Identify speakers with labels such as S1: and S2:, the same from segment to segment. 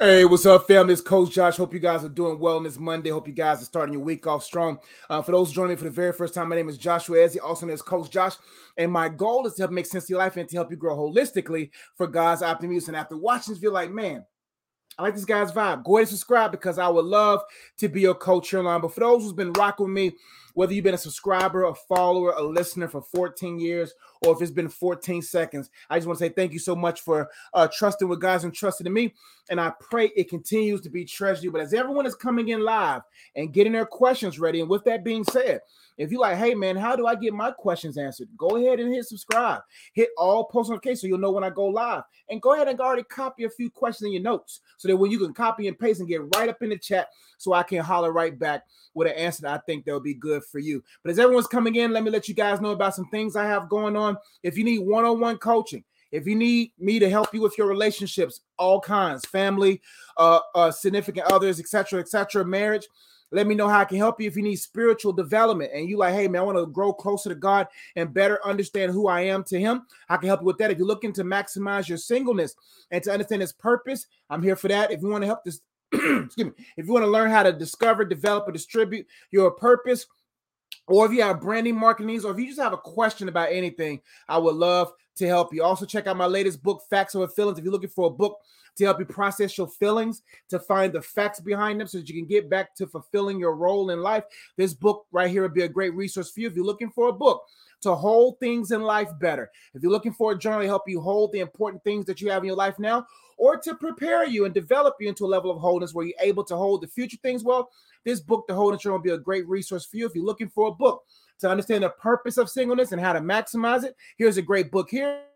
S1: Hey, what's up, family? It's Coach Josh. Hope you guys are doing well on this Monday. Hope you guys are starting your week off strong. Uh, for those joining me for the very first time, my name is Joshua Ezzy, also known as Coach Josh. And my goal is to help make sense of your life and to help you grow holistically for God's optimism. And after watching this, feel like, man, I like this guy's vibe. Go ahead and subscribe because I would love to be your coach here online. But for those who's been rocking with me, whether you've been a subscriber, a follower, a listener for 14 years, or if it's been 14 seconds, I just want to say thank you so much for uh, trusting with guys and trusting in me. And I pray it continues to be treasured. But as everyone is coming in live and getting their questions ready, and with that being said, if you like, hey man, how do I get my questions answered? Go ahead and hit subscribe. Hit all post notifications so you'll know when I go live. And go ahead and already copy a few questions in your notes so that when you can copy and paste and get right up in the chat so I can holler right back with an answer that I think that'll be good for you. But as everyone's coming in, let me let you guys know about some things I have going on. If you need one-on-one coaching, if you need me to help you with your relationships, all kinds, family, uh, uh significant others, etc., etc., marriage, let me know how I can help you if you need spiritual development and you like, hey man, I want to grow closer to God and better understand who I am to Him. I can help you with that. If you're looking to maximize your singleness and to understand His purpose, I'm here for that. If you want to help this, excuse me, if you want to learn how to discover, develop, or distribute your purpose, or if you have branding marketing needs, or if you just have a question about anything, I would love to help you. Also, check out my latest book, Facts Over Feelings. If you're looking for a book to help you process your feelings, to find the facts behind them so that you can get back to fulfilling your role in life. This book right here would be a great resource for you if you're looking for a book to hold things in life better. If you're looking for a journal to help you hold the important things that you have in your life now, or to prepare you and develop you into a level of wholeness where you're able to hold the future things well, this book, The Wholeness Journal, will be a great resource for you. If you're looking for a book to understand the purpose of singleness and how to maximize it, here's a great book here.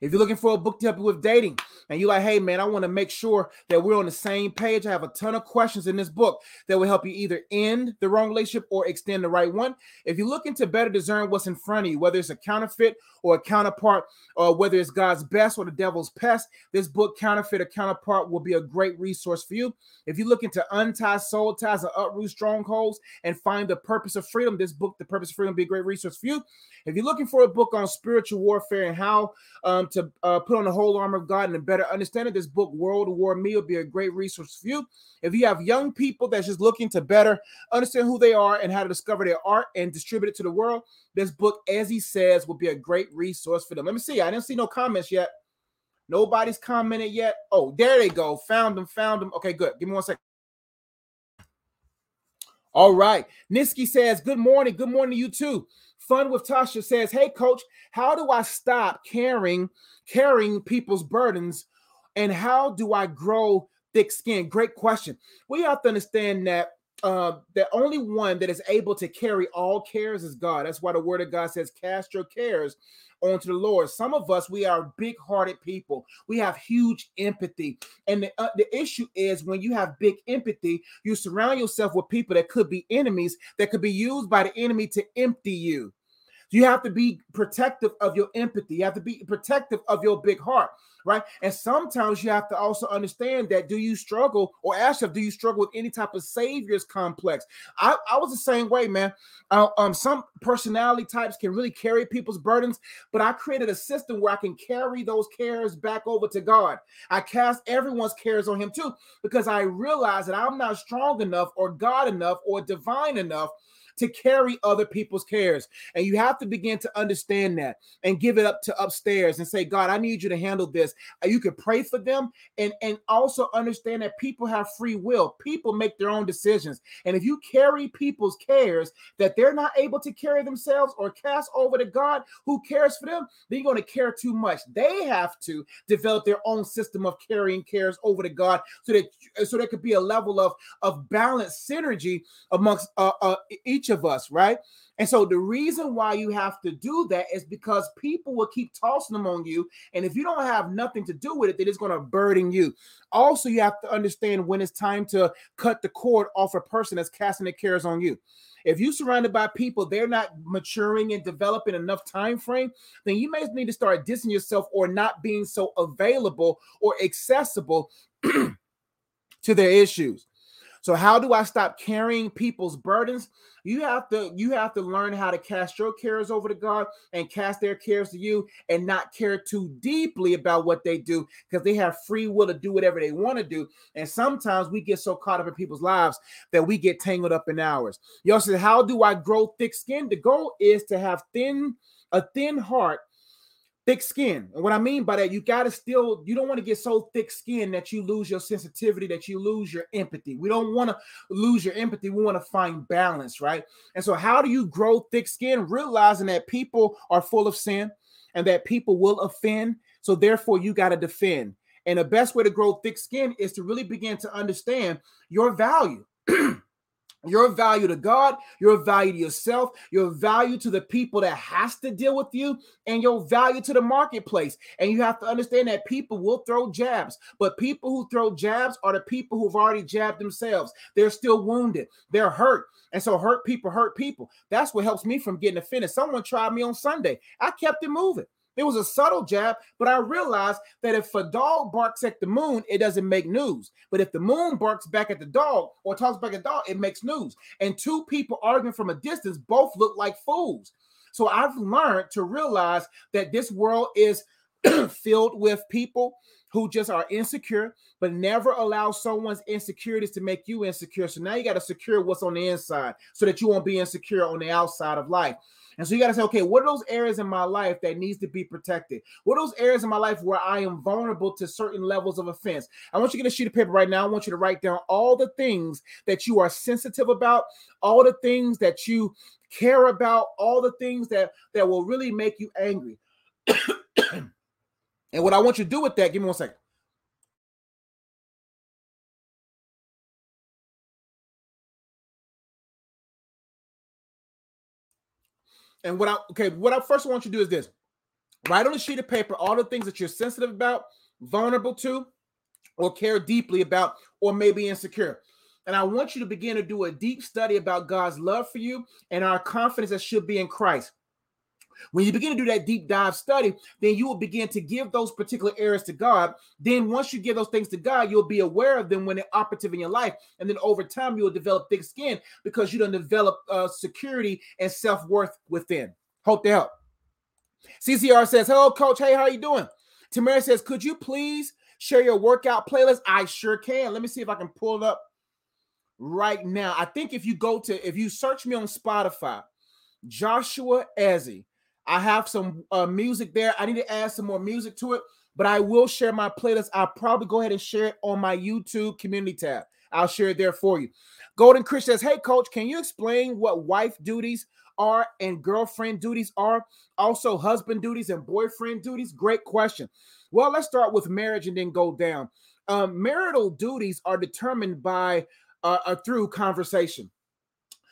S1: If you're looking for a book to help you with dating and you're like, hey, man, I want to make sure that we're on the same page, I have a ton of questions in this book that will help you either end the wrong relationship or extend the right one. If you're looking to better discern what's in front of you, whether it's a counterfeit or a counterpart, or whether it's God's best or the devil's pest, this book, Counterfeit or Counterpart, will be a great resource for you. If you're looking to untie soul ties and uproot strongholds and find the purpose of freedom, this book, The Purpose of Freedom, will be a great resource for you. If you're looking for a book on spiritual warfare and how um, to uh, put on the whole armor of God and a better understanding, this book, World War Me, will be a great resource for you. If you have young people that's just looking to better understand who they are and how to discover their art and distribute it to the world, this book, as he says, will be a great resource for them. Let me see. I didn't see no comments yet. Nobody's commented yet. Oh, there they go. Found them. Found them. Okay, good. Give me one second. All right. Niski says, Good morning. Good morning to you too. Fun with Tasha says, Hey, coach, how do I stop carrying carrying people's burdens and how do I grow thick skin? Great question. We have to understand that uh, the only one that is able to carry all cares is God. That's why the word of God says, Cast your cares onto the Lord. Some of us, we are big hearted people. We have huge empathy. And the, uh, the issue is when you have big empathy, you surround yourself with people that could be enemies, that could be used by the enemy to empty you. You have to be protective of your empathy. You have to be protective of your big heart, right? And sometimes you have to also understand that do you struggle, or ask yourself, do you struggle with any type of savior's complex? I, I was the same way, man. Uh, um, some personality types can really carry people's burdens, but I created a system where I can carry those cares back over to God. I cast everyone's cares on Him too, because I realize that I'm not strong enough, or God enough, or divine enough to carry other people's cares. And you have to begin to understand that and give it up to upstairs and say, God, I need you to handle this. Uh, you can pray for them and, and also understand that people have free will. People make their own decisions. And if you carry people's cares that they're not able to carry themselves or cast over to God who cares for them, then you're going to care too much. They have to develop their own system of carrying cares over to God so that so there could be a level of, of balance synergy amongst uh, uh, each each of us, right? And so the reason why you have to do that is because people will keep tossing them on you. And if you don't have nothing to do with it, then it's going to burden you. Also, you have to understand when it's time to cut the cord off a person that's casting their cares on you. If you're surrounded by people, they're not maturing and developing enough time frame, then you may need to start dissing yourself or not being so available or accessible to their issues. So how do I stop carrying people's burdens? You have to you have to learn how to cast your cares over to God and cast their cares to you and not care too deeply about what they do because they have free will to do whatever they want to do. And sometimes we get so caught up in people's lives that we get tangled up in ours. Y'all said, How do I grow thick skin? The goal is to have thin a thin heart thick skin. And what I mean by that, you got to still, you don't want to get so thick skin that you lose your sensitivity, that you lose your empathy. We don't want to lose your empathy. We want to find balance, right? And so, how do you grow thick skin? Realizing that people are full of sin and that people will offend. So, therefore, you got to defend. And the best way to grow thick skin is to really begin to understand your value. your value to God, your value to yourself, your value to the people that has to deal with you, and your value to the marketplace. And you have to understand that people will throw jabs, but people who throw jabs are the people who've already jabbed themselves. They're still wounded, they're hurt. And so hurt people hurt people. That's what helps me from getting offended. Someone tried me on Sunday. I kept it moving. It was a subtle jab, but I realized that if a dog barks at the moon, it doesn't make news. But if the moon barks back at the dog or talks back at the dog, it makes news. And two people arguing from a distance both look like fools. So I've learned to realize that this world is filled with people who just are insecure, but never allow someone's insecurities to make you insecure. So now you got to secure what's on the inside so that you won't be insecure on the outside of life. And so you got to say, okay, what are those areas in my life that needs to be protected? What are those areas in my life where I am vulnerable to certain levels of offense? I want you to get a sheet of paper right now. I want you to write down all the things that you are sensitive about, all the things that you care about, all the things that that will really make you angry. and what I want you to do with that, give me one second. And what I okay, what I first want you to do is this: write on a sheet of paper all the things that you're sensitive about, vulnerable to, or care deeply about, or maybe insecure. And I want you to begin to do a deep study about God's love for you and our confidence that should be in Christ. When you begin to do that deep dive study, then you will begin to give those particular areas to God. Then, once you give those things to God, you'll be aware of them when they're operative in your life. And then over time, you'll develop thick skin because you don't develop uh, security and self worth within. Hope to help. CCR says, Hello, coach. Hey, how you doing? Tamara says, Could you please share your workout playlist? I sure can. Let me see if I can pull it up right now. I think if you go to, if you search me on Spotify, Joshua Ezzy, I have some uh, music there. I need to add some more music to it, but I will share my playlist. I'll probably go ahead and share it on my YouTube community tab. I'll share it there for you. Golden Chris says, Hey, coach, can you explain what wife duties are and girlfriend duties are? Also, husband duties and boyfriend duties? Great question. Well, let's start with marriage and then go down. Um, marital duties are determined by uh, uh, through conversation.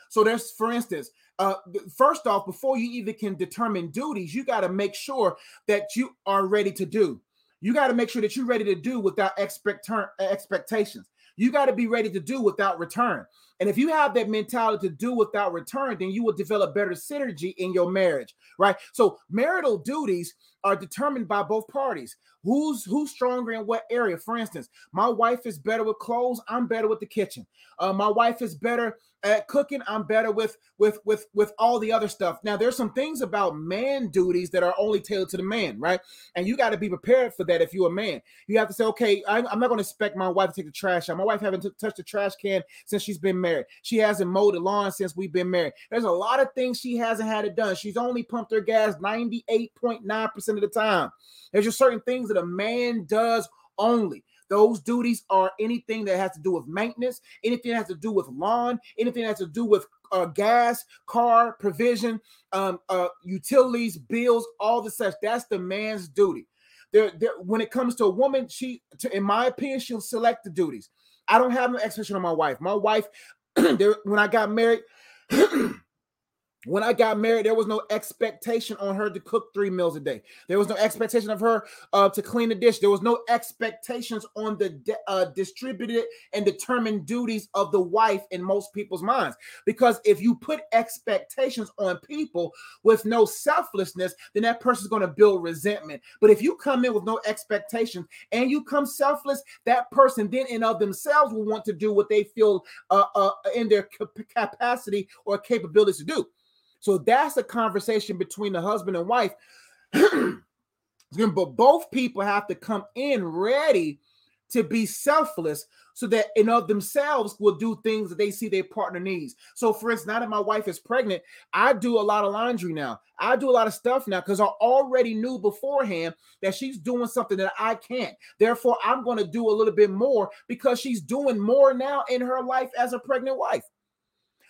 S1: So there's, for instance, uh, first off, before you even can determine duties, you got to make sure that you are ready to do. You got to make sure that you're ready to do without expect expectations. You got to be ready to do without return. And if you have that mentality to do without return, then you will develop better synergy in your marriage, right? So marital duties are determined by both parties. Who's who's stronger in what area? For instance, my wife is better with clothes. I'm better with the kitchen. Uh, my wife is better at cooking. I'm better with with with with all the other stuff. Now, there's some things about man duties that are only tailored to the man, right? And you got to be prepared for that. If you're a man, you have to say, okay, I'm, I'm not going to expect my wife to take the trash out. My wife haven't t- touched the trash can since she's been married. She hasn't mowed the lawn since we've been married. There's a lot of things she hasn't had it done. She's only pumped her gas 98.9 percent of the time. There's just certain things that a man does only. Those duties are anything that has to do with maintenance, anything that has to do with lawn, anything that has to do with uh, gas, car, provision, um, uh, utilities, bills, all the such. That's the man's duty. There, there, when it comes to a woman, she, to, in my opinion, she'll select the duties. I don't have an expectation on my wife. My wife, there, when I got married, when I got married, there was no expectation on her to cook three meals a day. There was no expectation of her uh, to clean the dish. There was no expectations on the de- uh, distributed and determined duties of the wife in most people's minds. Because if you put expectations on people with no selflessness, then that person's going to build resentment. But if you come in with no expectations and you come selfless, that person then in of themselves will want to do what they feel uh, uh, in their capacity or capabilities to do. So that's a conversation between the husband and wife. but both people have to come in ready to be selfless so that in of themselves will do things that they see their partner needs. So, for instance, now that my wife is pregnant, I do a lot of laundry now. I do a lot of stuff now because I already knew beforehand that she's doing something that I can't. Therefore, I'm going to do a little bit more because she's doing more now in her life as a pregnant wife.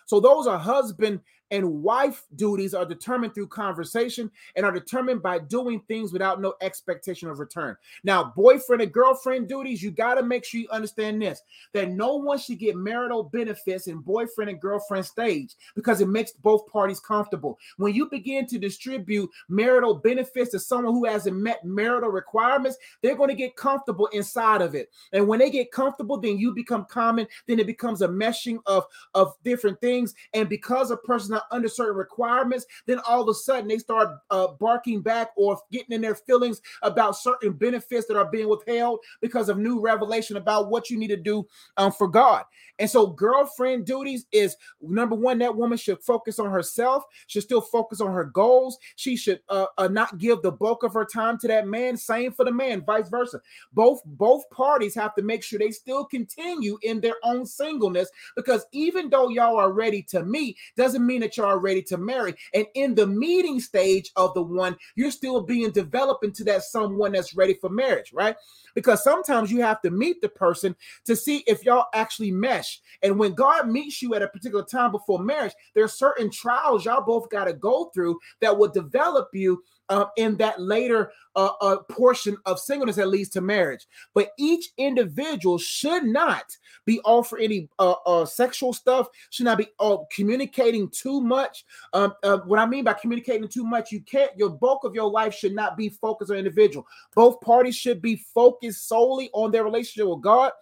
S1: So, those are husband and wife duties are determined through conversation and are determined by doing things without no expectation of return. Now, boyfriend and girlfriend duties, you got to make sure you understand this that no one should get marital benefits in boyfriend and girlfriend stage because it makes both parties comfortable. When you begin to distribute marital benefits to someone who hasn't met marital requirements, they're going to get comfortable inside of it. And when they get comfortable, then you become common, then it becomes a meshing of, of different things. And because a person not under certain requirements, then all of a sudden they start uh, barking back or getting in their feelings about certain benefits that are being withheld because of new revelation about what you need to do um, for God. And so, girlfriend duties is number one, that woman should focus on herself, should still focus on her goals. She should uh, uh, not give the bulk of her time to that man. Same for the man, vice versa. Both both parties have to make sure they still continue in their own singleness because even though y'all are ready to meet, doesn't mean that y'all are ready to marry. And in the meeting stage of the one, you're still being developed into that someone that's ready for marriage, right? Because sometimes you have to meet the person to see if y'all actually mesh. And when God meets you at a particular time before marriage, there are certain trials y'all both got to go through that will develop you uh, in that later uh, uh, portion of singleness that leads to marriage. But each individual should not be offered any uh, uh, sexual stuff, should not be communicating too much. Um, uh, what I mean by communicating too much, you can't, your bulk of your life should not be focused on individual. Both parties should be focused solely on their relationship with God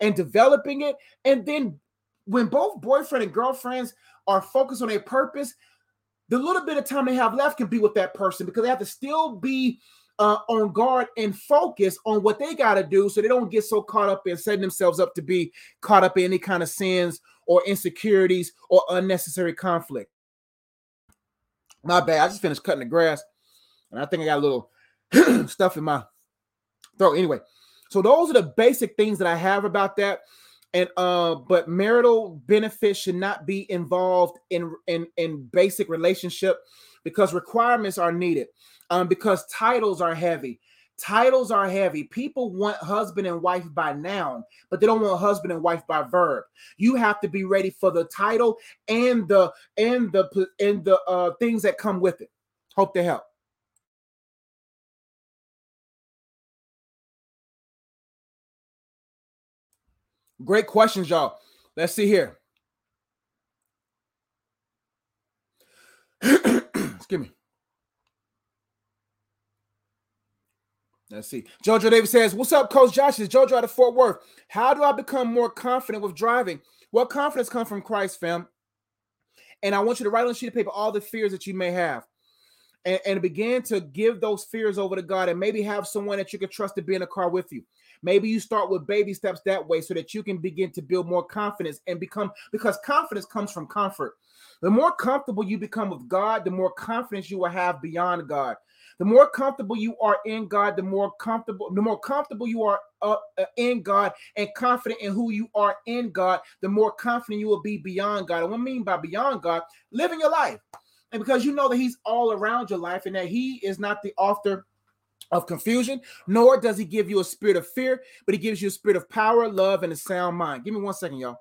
S1: and developing it. And then when both boyfriend and girlfriends are focused on a purpose, the little bit of time they have left can be with that person because they have to still be uh, on guard and focus on what they got to do so they don't get so caught up in setting themselves up to be caught up in any kind of sins or insecurities or unnecessary conflict. My bad. I just finished cutting the grass and I think I got a little stuff in my throat. Anyway, so those are the basic things that I have about that. And uh but marital benefits should not be involved in in in basic relationship because requirements are needed um because titles are heavy. Titles are heavy. People want husband and wife by noun but they don't want husband and wife by verb. You have to be ready for the title and the and the and the uh things that come with it. Hope to help Great questions, y'all. Let's see here. Excuse me. Let's see. Jojo Davis says, What's up, Coach Josh? Is Jojo out of Fort Worth. How do I become more confident with driving? Well, confidence comes from Christ, fam. And I want you to write on a sheet of paper all the fears that you may have and, and begin to give those fears over to God and maybe have someone that you can trust to be in the car with you. Maybe you start with baby steps that way so that you can begin to build more confidence and become because confidence comes from comfort. The more comfortable you become with God, the more confidence you will have beyond God. The more comfortable you are in God, the more comfortable, the more comfortable you are uh, uh, in God and confident in who you are in God, the more confident you will be beyond God. And what I mean by beyond God, living your life. And because you know that He's all around your life and that He is not the author of confusion, nor does he give you a spirit of fear, but he gives you a spirit of power, love, and a sound mind. Give me one second, y'all.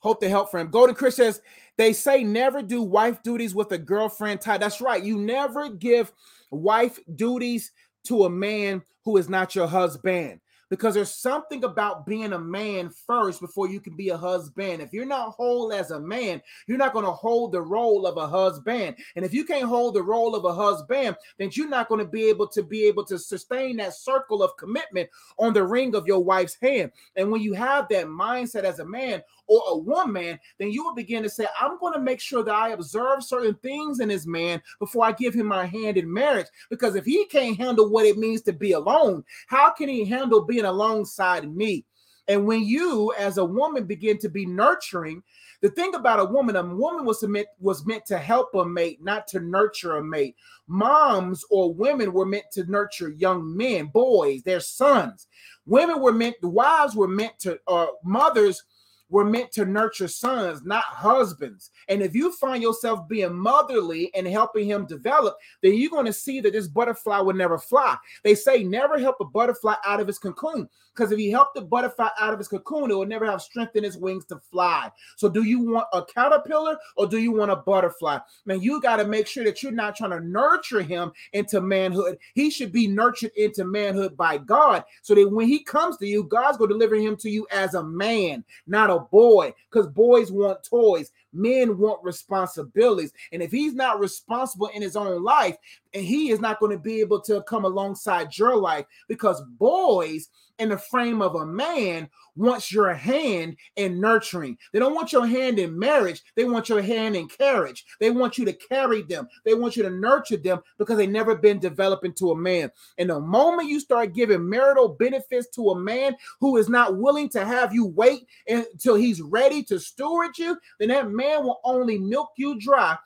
S1: Hope they help for him. Golden Chris says, they say never do wife duties with a girlfriend tie. That's right. You never give wife duties to a man who is not your husband. Because there's something about being a man first before you can be a husband. If you're not whole as a man, you're not going to hold the role of a husband. And if you can't hold the role of a husband, then you're not going to be able to be able to sustain that circle of commitment on the ring of your wife's hand. And when you have that mindset as a man or a woman, then you will begin to say, I'm going to make sure that I observe certain things in this man before I give him my hand in marriage. Because if he can't handle what it means to be alone, how can he handle being alongside me? And when you, as a woman, begin to be nurturing, the thing about a woman, a woman was meant was meant to help a mate, not to nurture a mate. Moms or women were meant to nurture young men, boys, their sons. Women were meant, wives were meant to, uh, mothers were meant to nurture sons, not husbands. And if you find yourself being motherly and helping him develop, then you're going to see that this butterfly will never fly. They say never help a butterfly out of its cocoon. Because if you help the butterfly out of its cocoon, it will never have strength in its wings to fly. So, do you want a caterpillar or do you want a butterfly? Man, you got to make sure that you're not trying to nurture him into manhood. He should be nurtured into manhood by God so that when he comes to you, God's going to deliver him to you as a man, not a boy, because boys want toys. Men want responsibilities. And if he's not responsible in his own life, and he is not going to be able to come alongside your life because boys in the frame of a man wants your hand in nurturing. They don't want your hand in marriage. They want your hand in carriage. They want you to carry them. They want you to nurture them because they never been developed into a man. And the moment you start giving marital benefits to a man who is not willing to have you wait until he's ready to steward you, then that man will only milk you dry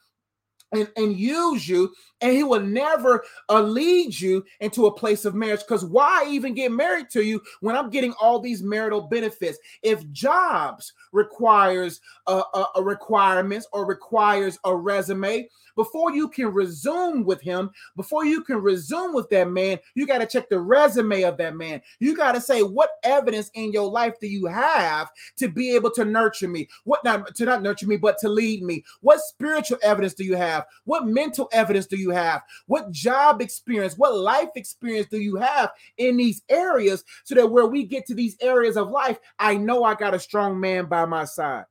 S1: and, and use you, and he will never uh, lead you into a place of marriage. Because why even get married to you when I'm getting all these marital benefits? If jobs requires a, a, a requirements or requires a resume, before you can resume with him, before you can resume with that man, you got to check the resume of that man. You got to say, what evidence in your life do you have to be able to nurture me? What not to not nurture me, but to lead me? What spiritual evidence do you have? What mental evidence do you have? What job experience, what life experience do you have in these areas so that where we get to these areas of life, I know I got a strong man by my side.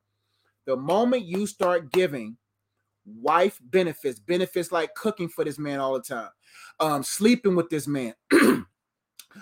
S1: The moment you start giving wife benefits, benefits like cooking for this man all the time, um, sleeping with this man,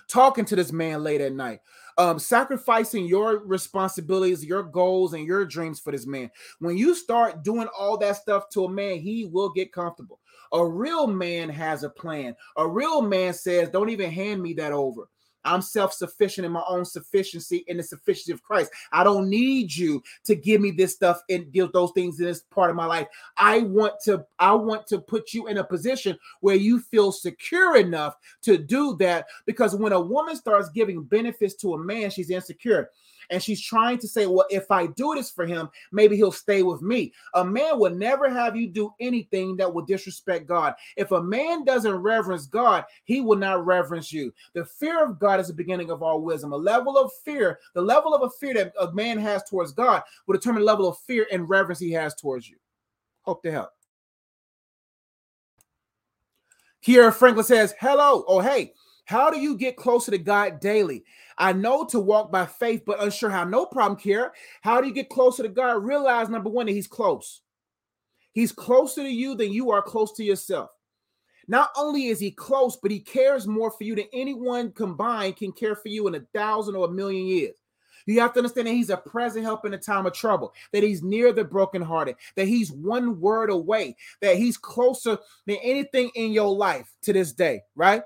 S1: talking to this man late at night, um, sacrificing your responsibilities, your goals, and your dreams for this man. When you start doing all that stuff to a man, he will get comfortable. A real man has a plan. A real man says, Don't even hand me that over. I'm self sufficient in my own sufficiency in the sufficiency of Christ. I don't need you to give me this stuff and give those things in this part of my life. I want to, I want to put you in a position where you feel secure enough to do that. Because when a woman starts giving benefits to a man, she's insecure and she's trying to say, Well, if I do this for him, maybe he'll stay with me. A man will never have you do anything that will disrespect God. If a man doesn't reverence God, he will not reverence you. The fear of God is the beginning of all wisdom. A level of fear, the level of a fear that a man has towards God will determine the level of fear and reverence he has towards you. Hope to help. Kiera Franklin says, Hello. Oh, hey, how do you get closer to God daily? I know to walk by faith, but unsure how. No problem, Kara. How do you get closer to God? Realize number one that He's close. He's closer to you than you are close to yourself. Not only is He close, but He cares more for you than anyone combined can care for you in a thousand or a million years. You have to understand that he's a present help in a time of trouble, that he's near the brokenhearted, that he's one word away, that he's closer than anything in your life to this day, right?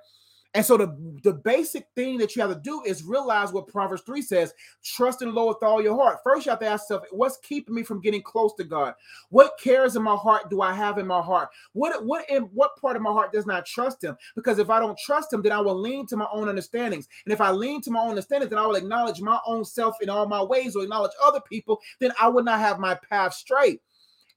S1: And so the, the basic thing that you have to do is realize what Proverbs 3 says trust in the Lord with all your heart. First, you have to ask yourself, what's keeping me from getting close to God? What cares in my heart do I have in my heart? What what in what part of my heart does not trust him? Because if I don't trust him, then I will lean to my own understandings. And if I lean to my own understandings, then I will acknowledge my own self in all my ways or acknowledge other people, then I would not have my path straight.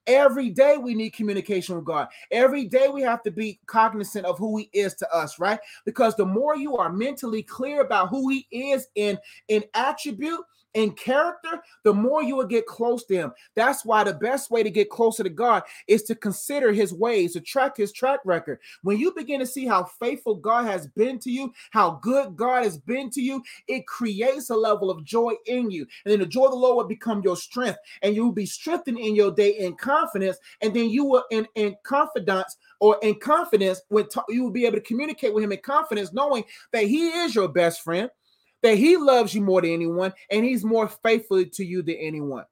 S1: Every day we need communication with God. Every day we have to be cognizant of who He is to us, right? Because the more you are mentally clear about who He is in in attribute, in character, the more you will get close to him. That's why the best way to get closer to God is to consider his ways, to track his track record. When you begin to see how faithful God has been to you, how good God has been to you, it creates a level of joy in you. And then the joy of the Lord will become your strength, and you will be strengthened in your day in confidence. And then you will, in, in confidence, or in confidence, when t- you will be able to communicate with him in confidence, knowing that he is your best friend that he loves you more than anyone and he's more faithful to you than anyone.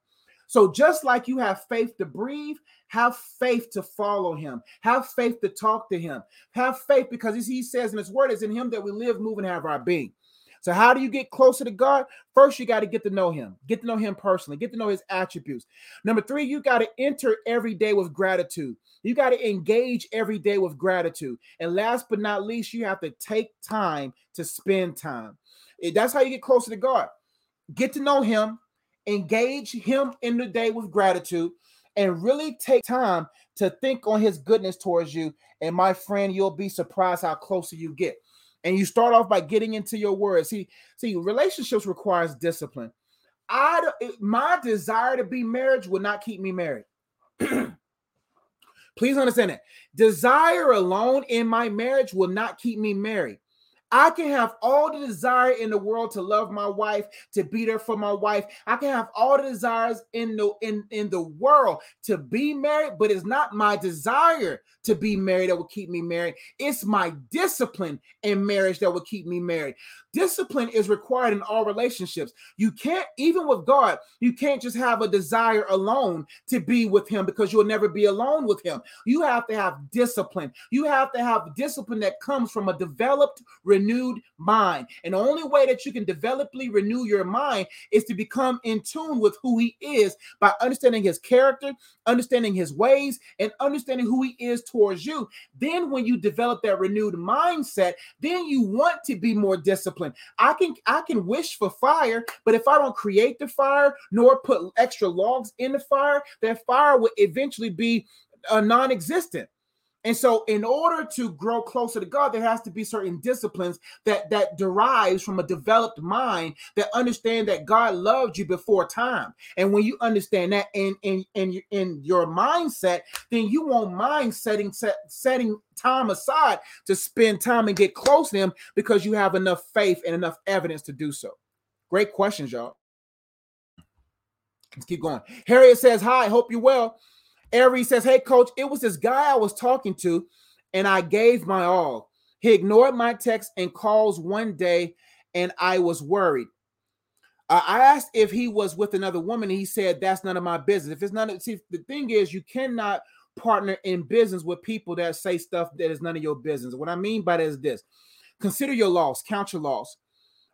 S1: So just like you have faith to breathe, have faith to follow him. Have faith to talk to him. Have faith because he says in his word is in him that we live, move, and have our being. So how do you get closer to God? First, you got to get to know him. Get to know him personally. Get to know his attributes. Number 3, you got to enter every day with gratitude. You got to engage every day with gratitude. And last but not least, you have to take time to spend time. That's how you get closer to God. Get to know Him, engage Him in the day with gratitude, and really take time to think on His goodness towards you. And my friend, you'll be surprised how closer you get. And you start off by getting into your word. See, see, relationships requires discipline. I my desire to be married will not keep me married. Please understand that. Desire alone in my marriage will not keep me married. I can have all the desire in the world to love my wife, to be there for my wife. I can have all the desires in the in, in the world to be married, but it's not my desire to be married that will keep me married. It's my discipline in marriage that will keep me married. Discipline is required in all relationships. You can't, even with God, you can't just have a desire alone to be with Him because you'll never be alone with Him. You have to have discipline. You have to have discipline that comes from a developed, renewed mind. And the only way that you can developly renew your mind is to become in tune with who He is by understanding His character, understanding His ways, and understanding who He is towards you. Then, when you develop that renewed mindset, then you want to be more disciplined. I can I can wish for fire, but if I don't create the fire nor put extra logs in the fire, that fire will eventually be uh, non-existent. And so, in order to grow closer to God, there has to be certain disciplines that that derives from a developed mind that understand that God loved you before time. And when you understand that in in in, in your mindset, then you won't mind setting set, setting time aside to spend time and get close to Him because you have enough faith and enough evidence to do so. Great questions, y'all. Let's keep going. Harriet says, "Hi, hope you're well." Ari says, Hey, coach, it was this guy I was talking to, and I gave my all. He ignored my text and calls one day, and I was worried. Uh, I asked if he was with another woman, and he said, That's none of my business. If it's none of see, the thing is, you cannot partner in business with people that say stuff that is none of your business. What I mean by that is this consider your loss, count your loss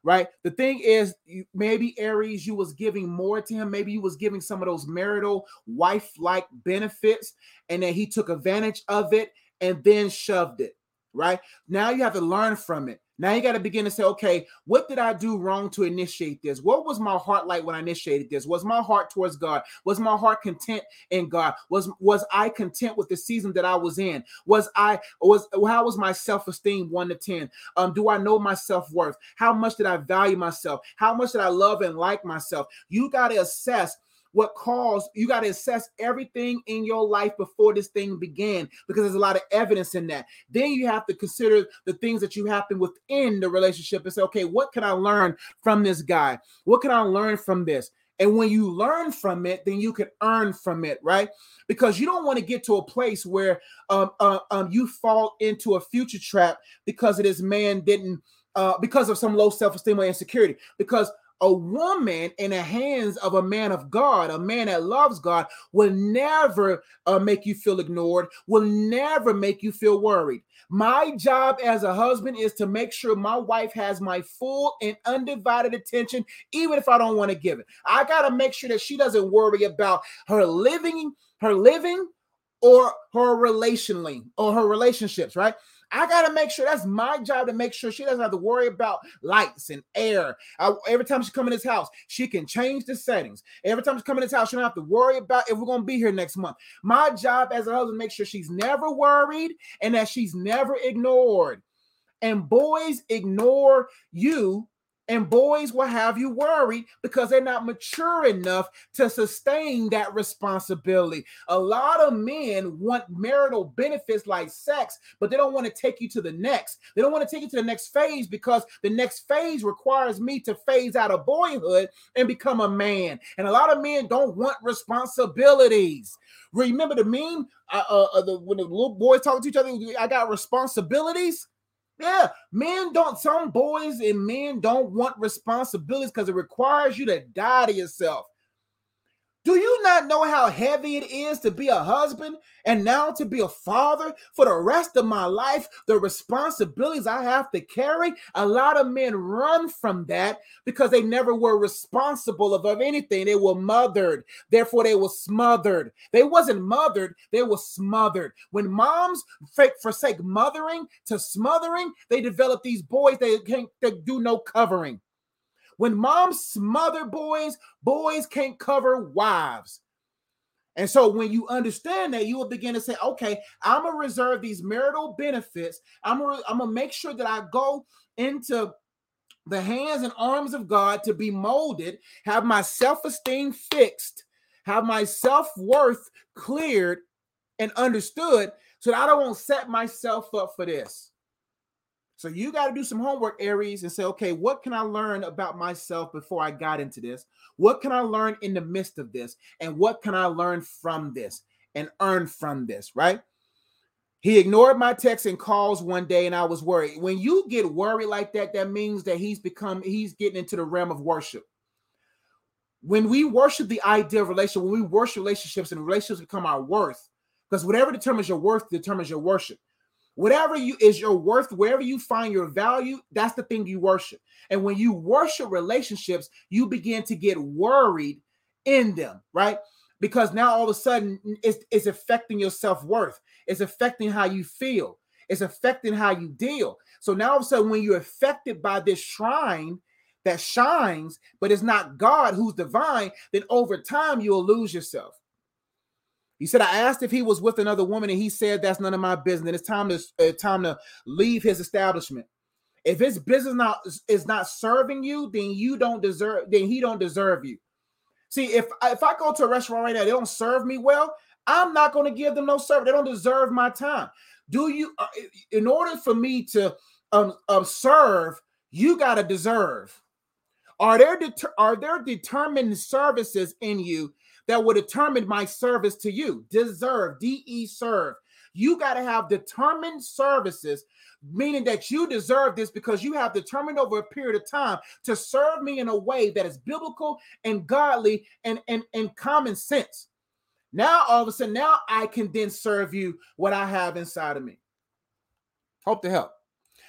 S1: right? The thing is, maybe Aries, you was giving more to him. Maybe you was giving some of those marital wife-like benefits, and then he took advantage of it and then shoved it. Right now, you have to learn from it. Now you got to begin to say, okay, what did I do wrong to initiate this? What was my heart like when I initiated this? Was my heart towards God? Was my heart content in God? Was was I content with the season that I was in? Was I was how was my self-esteem 1 to 10? Um do I know my self-worth? How much did I value myself? How much did I love and like myself? You got to assess what caused you got to assess everything in your life before this thing began because there's a lot of evidence in that then you have to consider the things that you happen within the relationship and say okay what can i learn from this guy what can i learn from this and when you learn from it, then you can earn from it, right? Because you don't want to get to a place where um, uh, um, you fall into a future trap because of this man didn't, uh, because of some low self esteem or insecurity. Because a woman in the hands of a man of God, a man that loves God, will never uh, make you feel ignored, will never make you feel worried. My job as a husband is to make sure my wife has my full and undivided attention, even if I don't want to give it. I got to make sure that she doesn't worry about her living, her living, or her relationally or her relationships, right? I got to make sure that's my job to make sure she doesn't have to worry about lights and air. I, every time she come in this house, she can change the settings. Every time she come in this house, she don't have to worry about if we're to be here next month. My job as a husband make sure she's never worried and that she's never ignored. And boys ignore you and boys will have you worried because they're not mature enough to sustain that responsibility. A lot of men want marital benefits like sex, but they don't want to take you to the next. They don't want to take you to the next phase because the next phase requires me to phase out of boyhood and become a man. And a lot of men don't want responsibilities. Remember the meme uh, uh, uh the, when the little boys talk to each other, I got responsibilities. Yeah, men don't, some boys and men don't want responsibilities because it requires you to die to yourself. Do you not know how heavy it is to be a husband and now to be a father for the rest of my life? The responsibilities I have to carry. A lot of men run from that because they never were responsible of, anything. They were mothered, therefore they were smothered. They wasn't mothered, they were smothered. When moms forsake mothering to smothering, they develop these boys that can't that do no covering. When moms smother boys, boys can't cover wives. And so when you understand that, you will begin to say, okay, I'm gonna reserve these marital benefits. I'm I'm gonna make sure that I go into the hands and arms of God to be molded, have my self-esteem fixed, have my self-worth cleared and understood so that I don't set myself up for this. So you got to do some homework, Aries, and say, okay, what can I learn about myself before I got into this? What can I learn in the midst of this? And what can I learn from this and earn from this, right? He ignored my texts and calls one day, and I was worried. When you get worried like that, that means that he's become, he's getting into the realm of worship. When we worship the idea of relationship, when we worship relationships and relationships become our worth, because whatever determines your worth determines your worship. Whatever you is your worth, wherever you find your value, that's the thing you worship. And when you worship relationships, you begin to get worried in them, right? Because now all of a sudden it's, it's affecting your self-worth, it's affecting how you feel, it's affecting how you deal. So now all of a sudden, when you're affected by this shrine that shines, but it's not God who's divine, then over time you'll lose yourself. He said, I asked if he was with another woman, and he said, That's none of my business. It's time to uh, time to leave his establishment. If his business not is not serving you, then you don't deserve, then he don't deserve you. See, if if I go to a restaurant right now, they don't serve me well, I'm not going to give them no service. They don't deserve my time. Do you uh, in order for me to um, um serve, you got to deserve. Are there deter- are there determined services in you that will determine my service to you. Deserve, DE serve. You got to have determined services, meaning that you deserve this because you have determined over a period of time to serve me in a way that is biblical and godly and, and, and common sense. Now, all of a sudden, now I can then serve you what I have inside of me. Hope to help.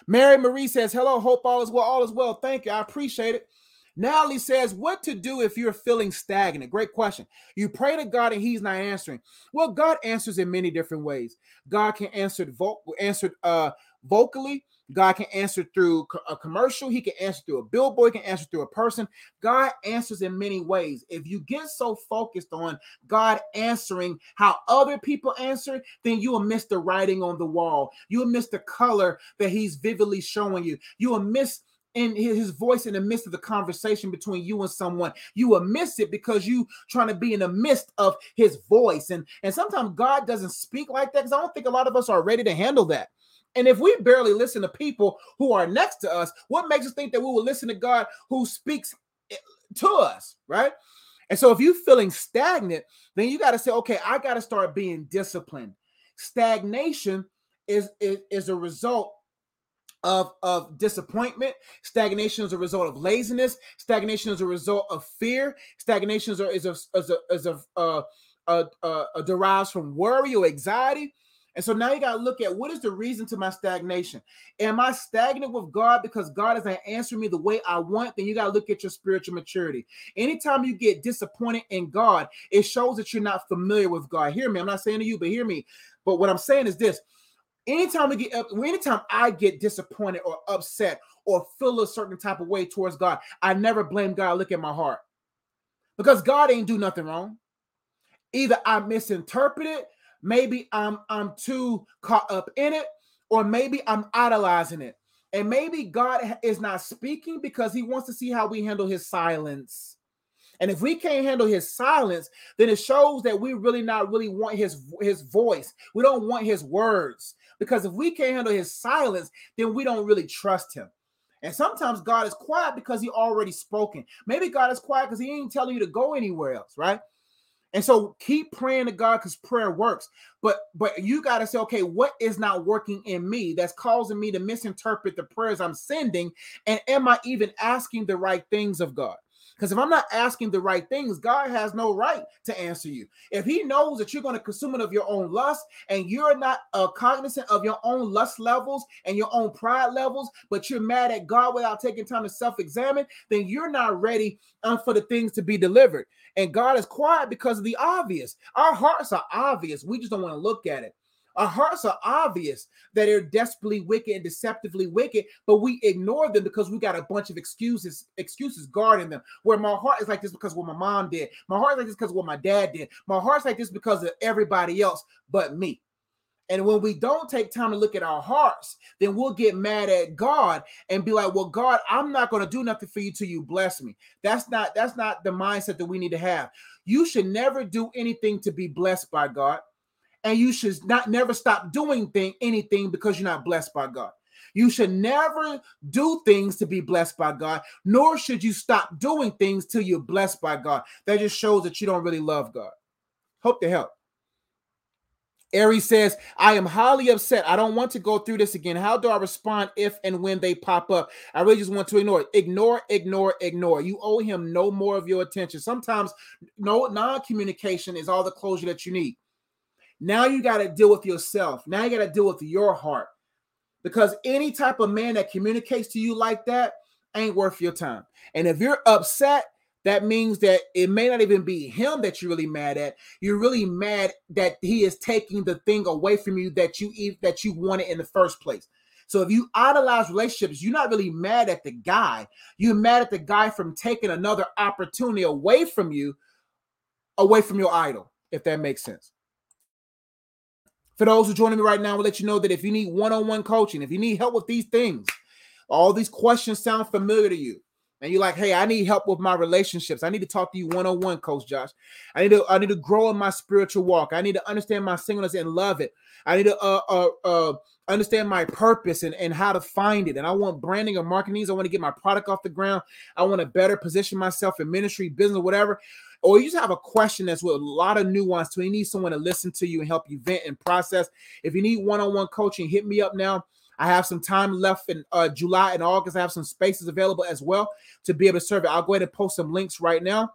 S1: Mary Marie says, Hello, hope all is well. All is well. Thank you. I appreciate it. Natalie says, What to do if you're feeling stagnant? Great question. You pray to God and He's not answering. Well, God answers in many different ways. God can answer vo- answered uh, vocally. God can answer through a commercial. He can answer through a billboard. He can answer through a person. God answers in many ways. If you get so focused on God answering how other people answer, then you will miss the writing on the wall. You will miss the color that He's vividly showing you. You will miss in his voice in the midst of the conversation between you and someone. You will miss it because you trying to be in the midst of his voice. And and sometimes god doesn't speak like that because i don't think a lot of us are ready to handle that. And if we barely listen to people who are next to us what makes us think that we will listen to god who speaks eh, to us right? And so if you're feeling stagnant then you got to say okay i got to start being disciplined. Stagnation is, is is a result of, of disappointment. Stagnation is a result of laziness. Stagnation is a result of fear. Stagnation is a, is a, is a, is a, uh, uh, uh, derives from worry or anxiety. And so now you got to look at what is the reason to my stagnation? Am I stagnant with God because God isn't answering me the way I want? Then you got to look at your spiritual maturity. Anytime you get disappointed in God, it shows that you're not familiar with God. Hear me. I'm not saying to you, but hear me. But what I'm saying is this Anytime we get up, anytime I get disappointed or upset or feel a certain type of way towards God, I never blame God. Look at my heart. Because God ain't do nothing wrong. Either I misinterpret it, maybe I'm I'm too caught up in it, or maybe I'm idolizing it. And maybe God is not speaking because he wants to see how we handle his silence. And if we can't handle his silence, then it shows that we really not really want his his voice. We don't want his words because if we can't handle his silence, then we don't really trust him. And sometimes God is quiet because he already spoken. Maybe God is quiet because he ain't telling you to go anywhere else, right? And so keep praying to God because prayer works. But but you got to say, okay, what is not working in me that's causing me to misinterpret the prayers I'm sending? And am I even asking the right things of God? Because if I'm not asking the right things, God has no right to answer you. If He knows that you're going to consume it of your own lust and you're not uh, cognizant of your own lust levels and your own pride levels, but you're mad at God without taking time to self examine, then you're not ready um, for the things to be delivered. And God is quiet because of the obvious. Our hearts are obvious. We just don't want to look at it. Our hearts are obvious that they're desperately wicked and deceptively wicked, but we ignore them because we got a bunch of excuses, excuses guarding them. Where my heart is like this because what my mom did, my heart is like this because what my dad did, my heart's like this because of everybody else but me. And when we don't take time to look at our hearts, then we'll get mad at God and be like, "Well, God, I'm not going to do nothing for you till you bless me." That's not that's not the mindset that we need to have. You should never do anything to be blessed by God and you should not never stop doing thing, anything because you're not blessed by God. You should never do things to be blessed by God, nor should you stop doing things till you're blessed by God. That just shows that you don't really love God. Hope to help. Aries says, I am highly upset. I don't want to go through this again. How do I respond if and when they pop up? I really just want to ignore it. Ignore, ignore, ignore. You owe him no more of your attention. Sometimes no non-communication is all the closure that you need. Now you got to deal with yourself. Now you got to deal with your heart. Because any type of man that communicates to you like that ain't worth your time. And if you're upset, that means that it may not even be him that you're really mad at. You're really mad that he is taking the thing away from you that you that you wanted in the first place. So if you idolize relationships, you're not really mad at the guy. You're mad at the guy from taking another opportunity away from you, away from your idol, if that makes sense. For those who are joining me right now, we'll let you know that if you need one-on-one coaching, if you need help with these things, all these questions sound familiar to you, and you're like, "Hey, I need help with my relationships. I need to talk to you one-on-one, Coach Josh. I need to I need to grow in my spiritual walk. I need to understand my singleness and love it. I need to uh uh, uh understand my purpose and, and how to find it. And I want branding or marketing. I want to get my product off the ground. I want to better position myself in ministry, business, whatever or you just have a question that's with a lot of nuance to you need someone to listen to you and help you vent and process. If you need one-on-one coaching, hit me up now. I have some time left in uh, July and August. I have some spaces available as well to be able to serve it. I'll go ahead and post some links right now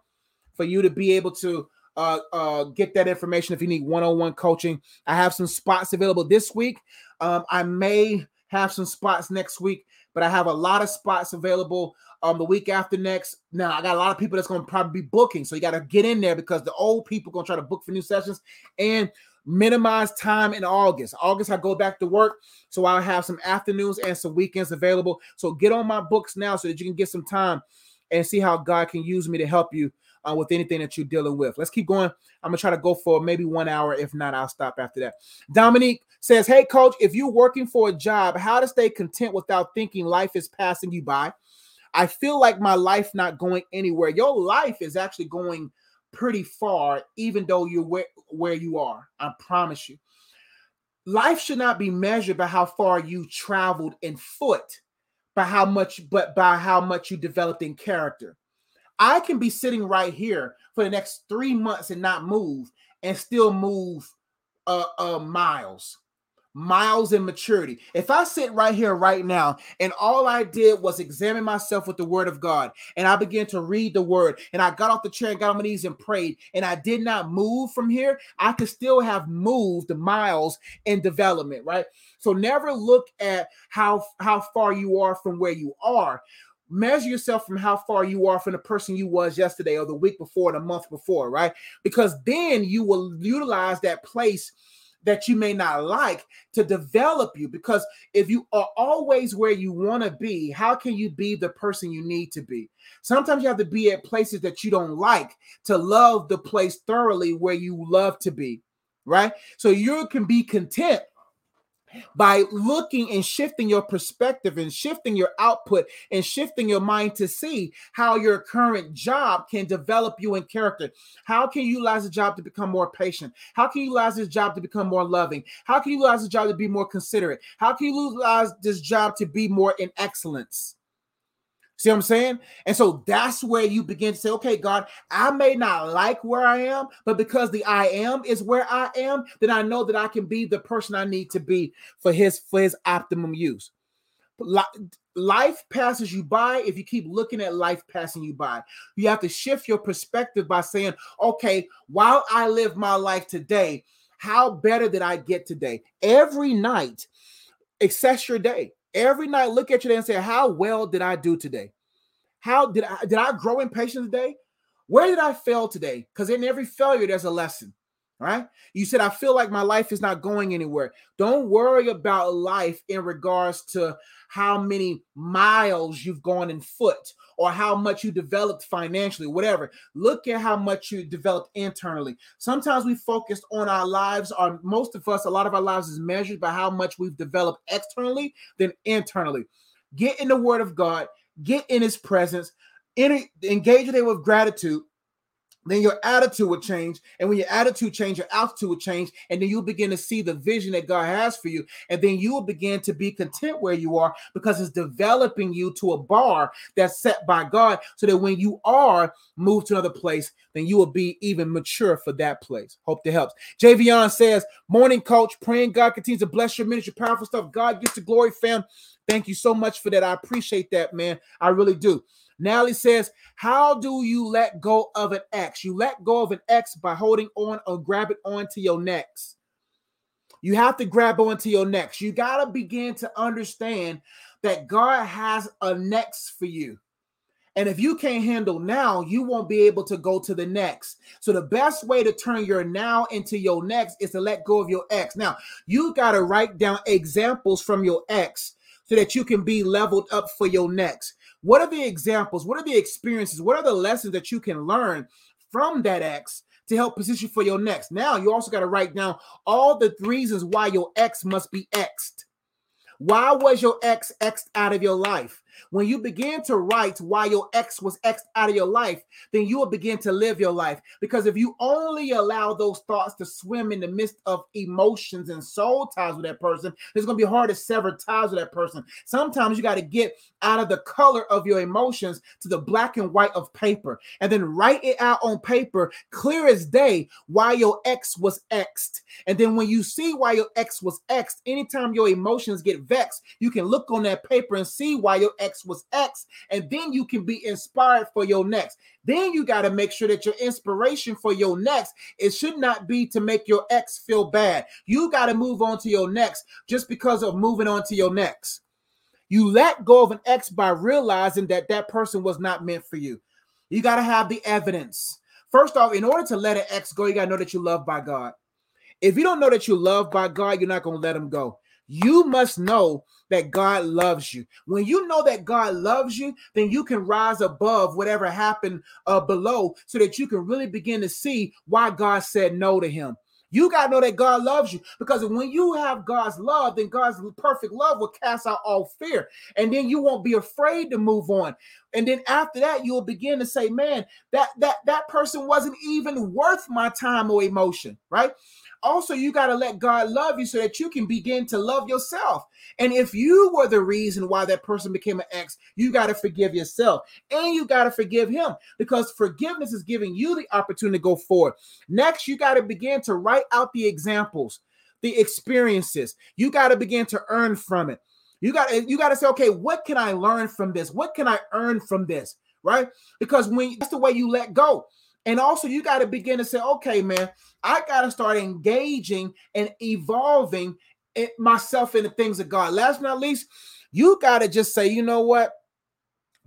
S1: for you to be able to uh, uh, get that information if you need one-on-one coaching. I have some spots available this week. Um, I may have some spots next week, but I have a lot of spots available um the week after next. Now I got a lot of people that's going to probably be booking, so you got to get in there because the old people going to try to book for new sessions and minimize time in August. August I go back to work, so I'll have some afternoons and some weekends available. So get on my books now so that you can get some time and see how God can use me to help you uh, with anything that you're dealing with. Let's keep going. I'm gonna try to go for maybe one hour. If not, I'll stop after that. Dominique says, "Hey, coach, if you're working for a job, how to stay content without thinking life is passing you by?" I feel like my life not going anywhere. Your life is actually going pretty far, even though you're where, where you are. I promise you. Life should not be measured by how far you traveled in foot, by how much, but by how much you developed in character. I can be sitting right here for the next three months and not move and still move uh, uh miles miles in maturity. If I sit right here right now and all I did was examine myself with the word of God and I began to read the word and I got off the chair and got on my knees and prayed and I did not move from here, I could still have moved miles in development, right? So never look at how how far you are from where you are. Measure yourself from how far you are from the person you was yesterday or the week before, or the month before, right? Because then you will utilize that place that you may not like to develop you. Because if you are always where you want to be, how can you be the person you need to be? Sometimes you have to be at places that you don't like to love the place thoroughly where you love to be, right? So you can be content by looking and shifting your perspective and shifting your output and shifting your mind to see how your current job can develop you in character. How can you utilize the job to become more patient? How can you utilize this job to become more loving? How can you utilize the job to be more considerate? How can you utilize this job to be more in excellence? See what I'm saying? And so that's where you begin to say, okay, God, I may not like where I am, but because the I am is where I am, then I know that I can be the person I need to be for his for his optimum use. Life passes you by if you keep looking at life passing you by. You have to shift your perspective by saying, okay, while I live my life today, how better did I get today? Every night, assess your day Every night, look at your day and say, How well did I do today? How did I did I grow in patience today? Where did I fail today? Because in every failure, there's a lesson. Right? You said, I feel like my life is not going anywhere. Don't worry about life in regards to how many miles you've gone in foot or how much you developed financially, whatever. Look at how much you developed internally. Sometimes we focus on our lives, or most of us, a lot of our lives is measured by how much we've developed externally than internally. Get in the word of God, get in his presence, engage with it with gratitude then your attitude will change. And when your attitude change, your altitude will change. And then you'll begin to see the vision that God has for you. And then you will begin to be content where you are because it's developing you to a bar that's set by God so that when you are moved to another place, then you will be even mature for that place. Hope that helps. Javion says, Morning, coach, praying God continues to bless your ministry. Powerful stuff. God gets the glory, fam. Thank you so much for that. I appreciate that, man. I really do. Nally says, How do you let go of an ex? You let go of an ex by holding on or grab it onto your necks. You have to grab onto your necks. You got to begin to understand that God has a next for you. And if you can't handle now, you won't be able to go to the next. So the best way to turn your now into your next is to let go of your ex. Now, you got to write down examples from your ex so that you can be leveled up for your next. What are the examples? What are the experiences? What are the lessons that you can learn from that ex to help position for your next? Now, you also got to write down all the reasons why your ex must be exed. Why was your ex exed out of your life? When you begin to write why your ex was ex out of your life, then you will begin to live your life. Because if you only allow those thoughts to swim in the midst of emotions and soul ties with that person, it's going to be hard to sever ties with that person. Sometimes you got to get out of the color of your emotions to the black and white of paper and then write it out on paper, clear as day, why your ex was exed. And then when you see why your ex was exed, anytime your emotions get vexed, you can look on that paper and see why your ex Was X, and then you can be inspired for your next. Then you got to make sure that your inspiration for your next it should not be to make your ex feel bad. You got to move on to your next just because of moving on to your next. You let go of an ex by realizing that that person was not meant for you. You got to have the evidence. First off, in order to let an ex go, you got to know that you love by God. If you don't know that you love by God, you're not going to let him go. You must know that God loves you. When you know that God loves you, then you can rise above whatever happened uh, below so that you can really begin to see why God said no to him. You got to know that God loves you because when you have God's love, then God's perfect love will cast out all fear. And then you won't be afraid to move on. And then after that, you'll begin to say, man, that that that person wasn't even worth my time or emotion, right? Also, you got to let God love you so that you can begin to love yourself. And if you were the reason why that person became an ex, you got to forgive yourself and you got to forgive him because forgiveness is giving you the opportunity to go forward. Next, you got to begin to write out the examples, the experiences. You got to begin to earn from it. You got you got to say, okay, what can I learn from this? What can I earn from this? Right? Because when that's the way you let go. And also, you got to begin to say, okay, man, I got to start engaging and evolving myself in the things of God. Last but not least, you got to just say, you know what?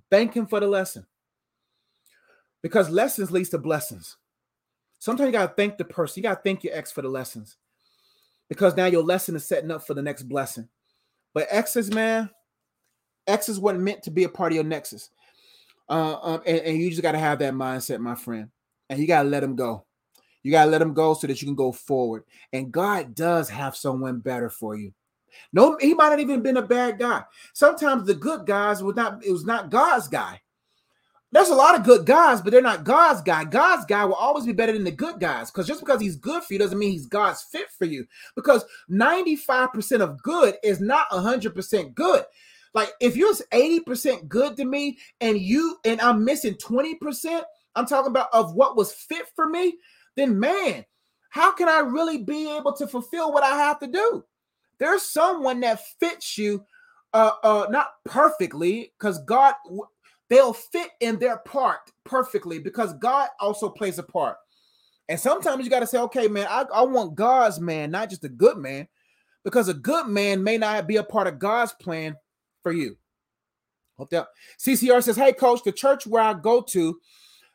S1: Thank Him for the lesson. Because lessons leads to blessings. Sometimes you got to thank the person. You got to thank your ex for the lessons. because now your lesson is setting up for the next blessing. But exes, man, exes wasn't meant to be a part of your nexus. Uh, um, and, and you just got to have that mindset, my friend. And you got to let them go. You got to let them go so that you can go forward. And God does have someone better for you. No, he might not even been a bad guy. Sometimes the good guys was not, it was not God's guy. There's a lot of good guys, but they're not God's guy. God's guy will always be better than the good guys because just because he's good for you doesn't mean he's God's fit for you. Because 95% of good is not 100% good. Like if you're 80% good to me and you and I'm missing 20%, I'm talking about of what was fit for me, then man, how can I really be able to fulfill what I have to do? There's someone that fits you uh uh not perfectly because God they'll fit in their part perfectly because God also plays a part. And sometimes you got to say, okay, man, I, I want God's man, not just a good man, because a good man may not be a part of God's plan for you. Hope that CCR says, Hey, coach, the church where I go to,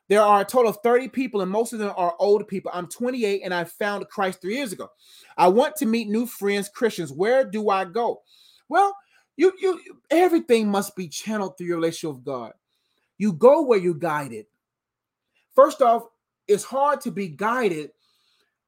S1: there are a total of 30 people, and most of them are old people. I'm 28 and I found Christ three years ago. I want to meet new friends, Christians. Where do I go? Well, you you everything must be channeled through your relationship with God. You go where you guided. First off, it's hard to be guided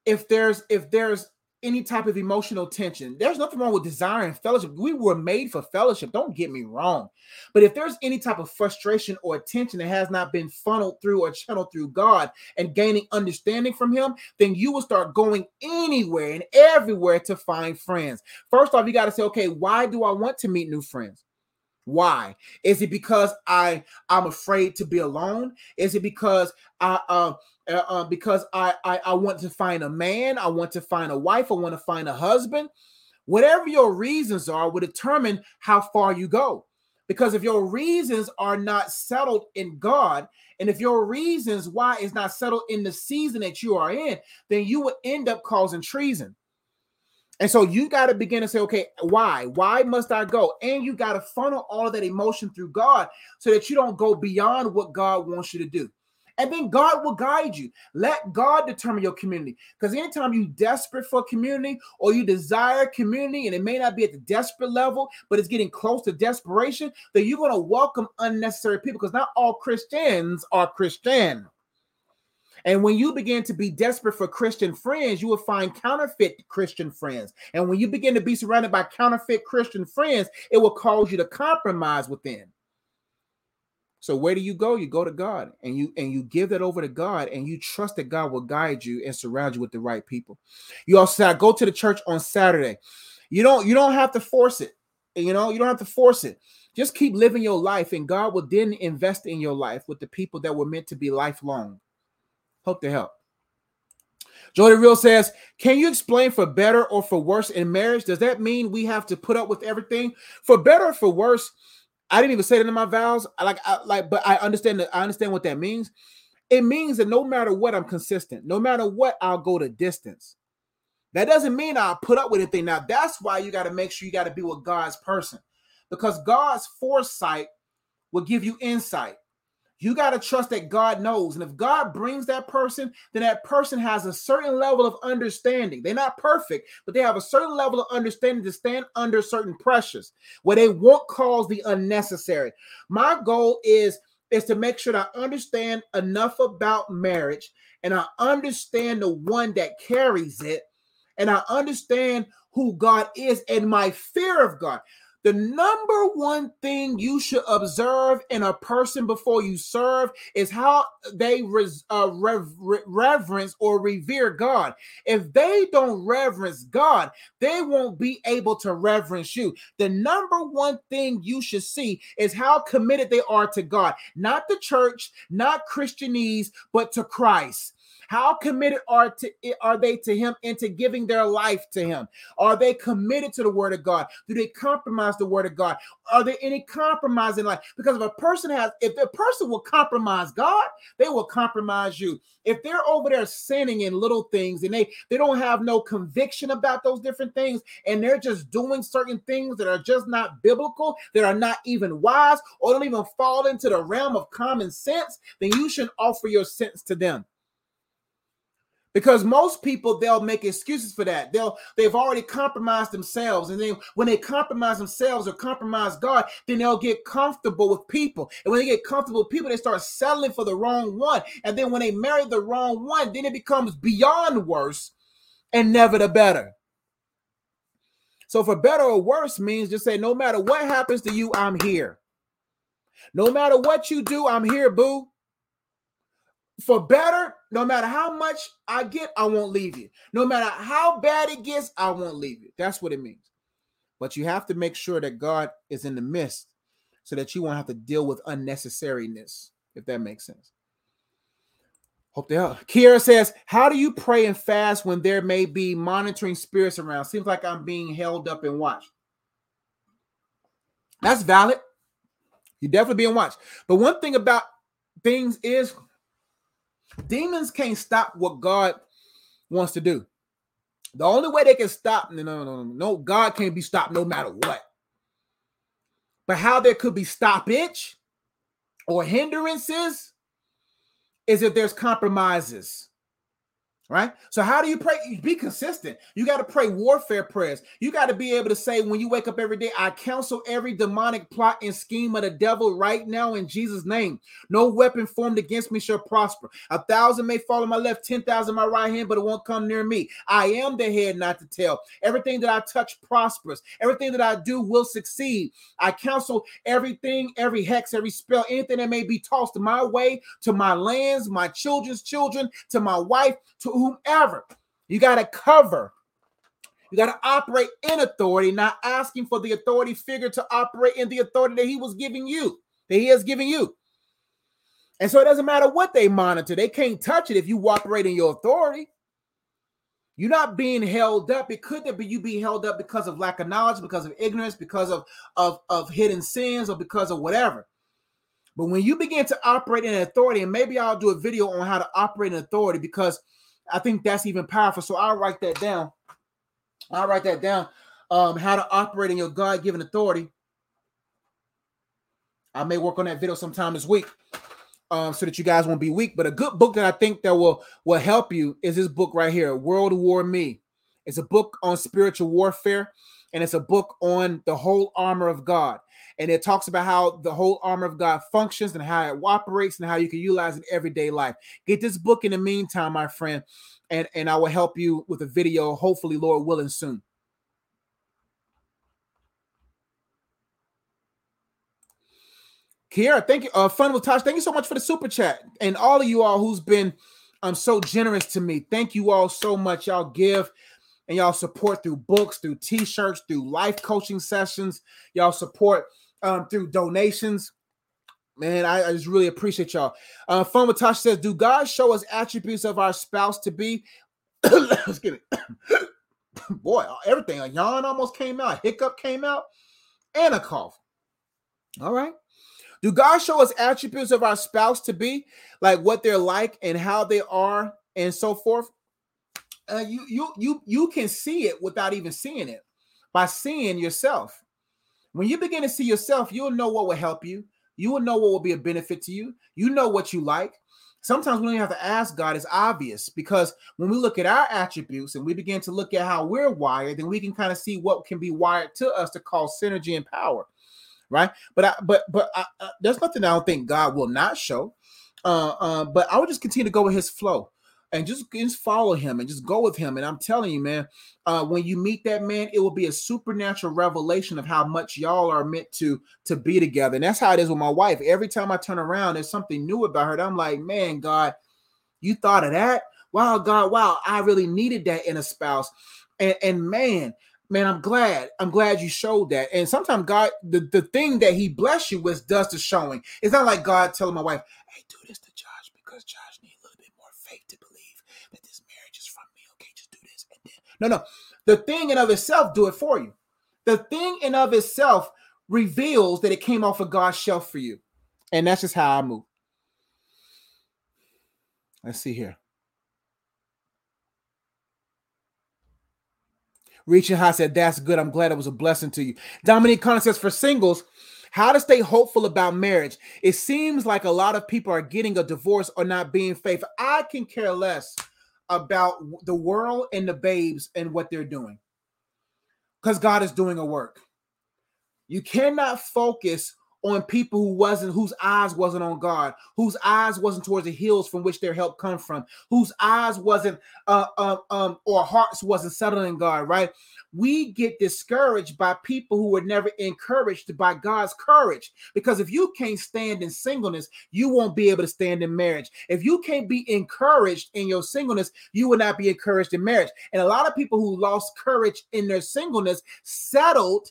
S1: if there's if there's any type of emotional tension. There's nothing wrong with desiring fellowship. We were made for fellowship. Don't get me wrong. But if there's any type of frustration or tension that has not been funneled through or channeled through God and gaining understanding from Him, then you will start going anywhere and everywhere to find friends. First off, you got to say, okay, why do I want to meet new friends? Why? Is it because I I'm afraid to be alone? Is it because I uh, uh, uh, because I, I I want to find a man, I want to find a wife, I want to find a husband. Whatever your reasons are will determine how far you go. Because if your reasons are not settled in God, and if your reasons why is not settled in the season that you are in, then you will end up causing treason. And so you got to begin to say, okay, why? Why must I go? And you got to funnel all that emotion through God so that you don't go beyond what God wants you to do. And then God will guide you. Let God determine your community. Because anytime you desperate for community or you desire community, and it may not be at the desperate level, but it's getting close to desperation, then you're going to welcome unnecessary people because not all Christians are Christian. And when you begin to be desperate for Christian friends, you will find counterfeit Christian friends. And when you begin to be surrounded by counterfeit Christian friends, it will cause you to compromise within. So where do you go? You go to God and you and you give that over to God and you trust that God will guide you and surround you with the right people. You also go to the church on Saturday. You don't you don't have to force it. You know, you don't have to force it. Just keep living your life and God will then invest in your life with the people that were meant to be lifelong. Hope to help. Jody Real says, Can you explain for better or for worse in marriage? Does that mean we have to put up with everything? For better or for worse, I didn't even say that in my vows. I like, I, like, but I understand that. I understand what that means. It means that no matter what, I'm consistent. No matter what, I'll go the distance. That doesn't mean I'll put up with anything. Now, that's why you got to make sure you got to be with God's person, because God's foresight will give you insight. You got to trust that God knows. And if God brings that person, then that person has a certain level of understanding. They're not perfect, but they have a certain level of understanding to stand under certain pressures where they won't cause the unnecessary. My goal is is to make sure that I understand enough about marriage and I understand the one that carries it and I understand who God is and my fear of God. The number one thing you should observe in a person before you serve is how they res, uh, rev, reverence or revere God. If they don't reverence God, they won't be able to reverence you. The number one thing you should see is how committed they are to God, not the church, not Christianese, but to Christ. How committed are to are they to him and to giving their life to him? Are they committed to the word of God? Do they compromise the word of God? Are there any compromise in life? Because if a person has, if a person will compromise God, they will compromise you. If they're over there sinning in little things and they they don't have no conviction about those different things, and they're just doing certain things that are just not biblical, that are not even wise, or don't even fall into the realm of common sense, then you should offer your sense to them. Because most people they'll make excuses for that. They'll they've already compromised themselves. And then when they compromise themselves or compromise god then they'll get comfortable with people. And when they get comfortable with people they start settling for the wrong one. And then when they marry the wrong one then it becomes beyond worse and never the better. So for better or worse means just say no matter what happens to you i'm here. No matter what you do i'm here boo. For better, no matter how much I get, I won't leave you. No matter how bad it gets, I won't leave you. That's what it means. But you have to make sure that God is in the midst so that you won't have to deal with unnecessariness, if that makes sense. Hope they help. Kiera says, How do you pray and fast when there may be monitoring spirits around? Seems like I'm being held up and watched. That's valid. You're definitely being watched. But one thing about things is Demons can't stop what God wants to do. The only way they can stop, no, no, no, no, God can't be stopped no matter what. But how there could be stoppage or hindrances is if there's compromises right? So how do you pray? Be consistent. You got to pray warfare prayers. You got to be able to say when you wake up every day, I counsel every demonic plot and scheme of the devil right now in Jesus' name. No weapon formed against me shall prosper. A thousand may fall on my left, ten thousand my right hand, but it won't come near me. I am the head, not the tail. Everything that I touch prospers. Everything that I do will succeed. I counsel everything, every hex, every spell, anything that may be tossed my way, to my lands, my children's children, to my wife, to whomever. You got to cover. You got to operate in authority, not asking for the authority figure to operate in the authority that he was giving you, that he has given you. And so it doesn't matter what they monitor, they can't touch it if you operate in your authority. You're not being held up. It could be you be held up because of lack of knowledge, because of ignorance, because of, of, of hidden sins, or because of whatever. But when you begin to operate in authority, and maybe I'll do a video on how to operate in authority because I think that's even powerful. So I'll write that down. I'll write that down. Um, how to operate in your God-given authority. I may work on that video sometime this week. Um, so that you guys won't be weak. But a good book that I think that will will help you is this book right here, World War Me. It's a book on spiritual warfare, and it's a book on the whole armor of God and it talks about how the whole armor of God functions and how it operates and how you can utilize it in everyday life. Get this book in the meantime, my friend, and, and I will help you with a video, hopefully, Lord willing, soon. Kiera, thank you. Uh, fun with Tosh. Thank you so much for the super chat, and all of you all who's been um so generous to me. Thank you all so much. Y'all give and y'all support through books, through t-shirts, through life coaching sessions. Y'all support um, through donations. Man, I, I, just really appreciate y'all. Uh, Fun says, "Do God show us attributes of our spouse to be?" Get it. Boy, everything. A yawn almost came out. A hiccup came out, and a cough. All right. Do God show us attributes of our spouse to be like what they're like and how they are and so forth? Uh, you you you you can see it without even seeing it by seeing yourself. When you begin to see yourself, you'll know what will help you. You will know what will be a benefit to you. You know what you like. Sometimes we don't have to ask God, it's obvious because when we look at our attributes and we begin to look at how we're wired, then we can kind of see what can be wired to us to cause synergy and power. Right. But I, but but I, uh, there's nothing I don't think God will not show. Uh, uh, but I would just continue to go with his flow and just, just follow him and just go with him. And I'm telling you, man, uh, when you meet that man, it will be a supernatural revelation of how much y'all are meant to to be together. And that's how it is with my wife. Every time I turn around, there's something new about her. I'm like, man, God, you thought of that? Wow, God, wow, I really needed that in a spouse. And, and man, man, I'm glad. I'm glad you showed that. And sometimes God, the, the thing that He bless you with does the showing. It's not like God telling my wife, "Hey, do this to Josh because Josh No, no. The thing in of itself do it for you. The thing in of itself reveals that it came off of God's shelf for you. And that's just how I move. Let's see here. Reaching High said, That's good. I'm glad it was a blessing to you. Dominique Connor says, For singles, how to stay hopeful about marriage. It seems like a lot of people are getting a divorce or not being faithful. I can care less about the world and the babes and what they're doing. Because God is doing a work. You cannot focus on people who wasn't whose eyes wasn't on God, whose eyes wasn't towards the hills from which their help come from, whose eyes wasn't uh, uh um or hearts wasn't settled in God, right? We get discouraged by people who were never encouraged by God's courage. Because if you can't stand in singleness, you won't be able to stand in marriage. If you can't be encouraged in your singleness, you will not be encouraged in marriage. And a lot of people who lost courage in their singleness settled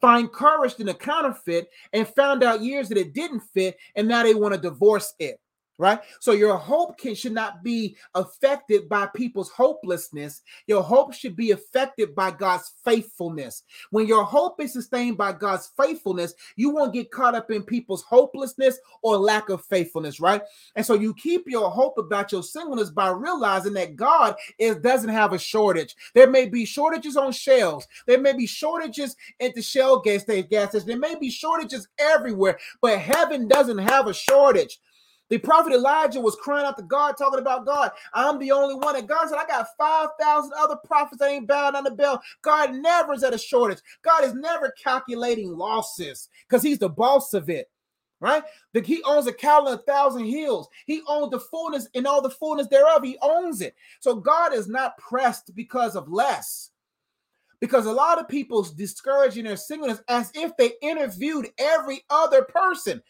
S1: find courage in a counterfeit and found out years that it didn't fit and now they want to divorce it right? So your hope can should not be affected by people's hopelessness. Your hope should be affected by God's faithfulness. When your hope is sustained by God's faithfulness, you won't get caught up in people's hopelessness or lack of faithfulness, right? And so you keep your hope about your singleness by realizing that God is doesn't have a shortage. There may be shortages on shelves. There may be shortages at the Shell gas station. Gas station. There may be shortages everywhere, but heaven doesn't have a shortage. The prophet Elijah was crying out to God, talking about God. I'm the only one. And God said, I got 5,000 other prophets that ain't bowed on the Baal. God never is at a shortage. God is never calculating losses because he's the boss of it. Right? The, he owns a cattle and a thousand hills. He owns the fullness and all the fullness thereof. He owns it. So God is not pressed because of less because a lot of people's discouraging their singleness as if they interviewed every other person.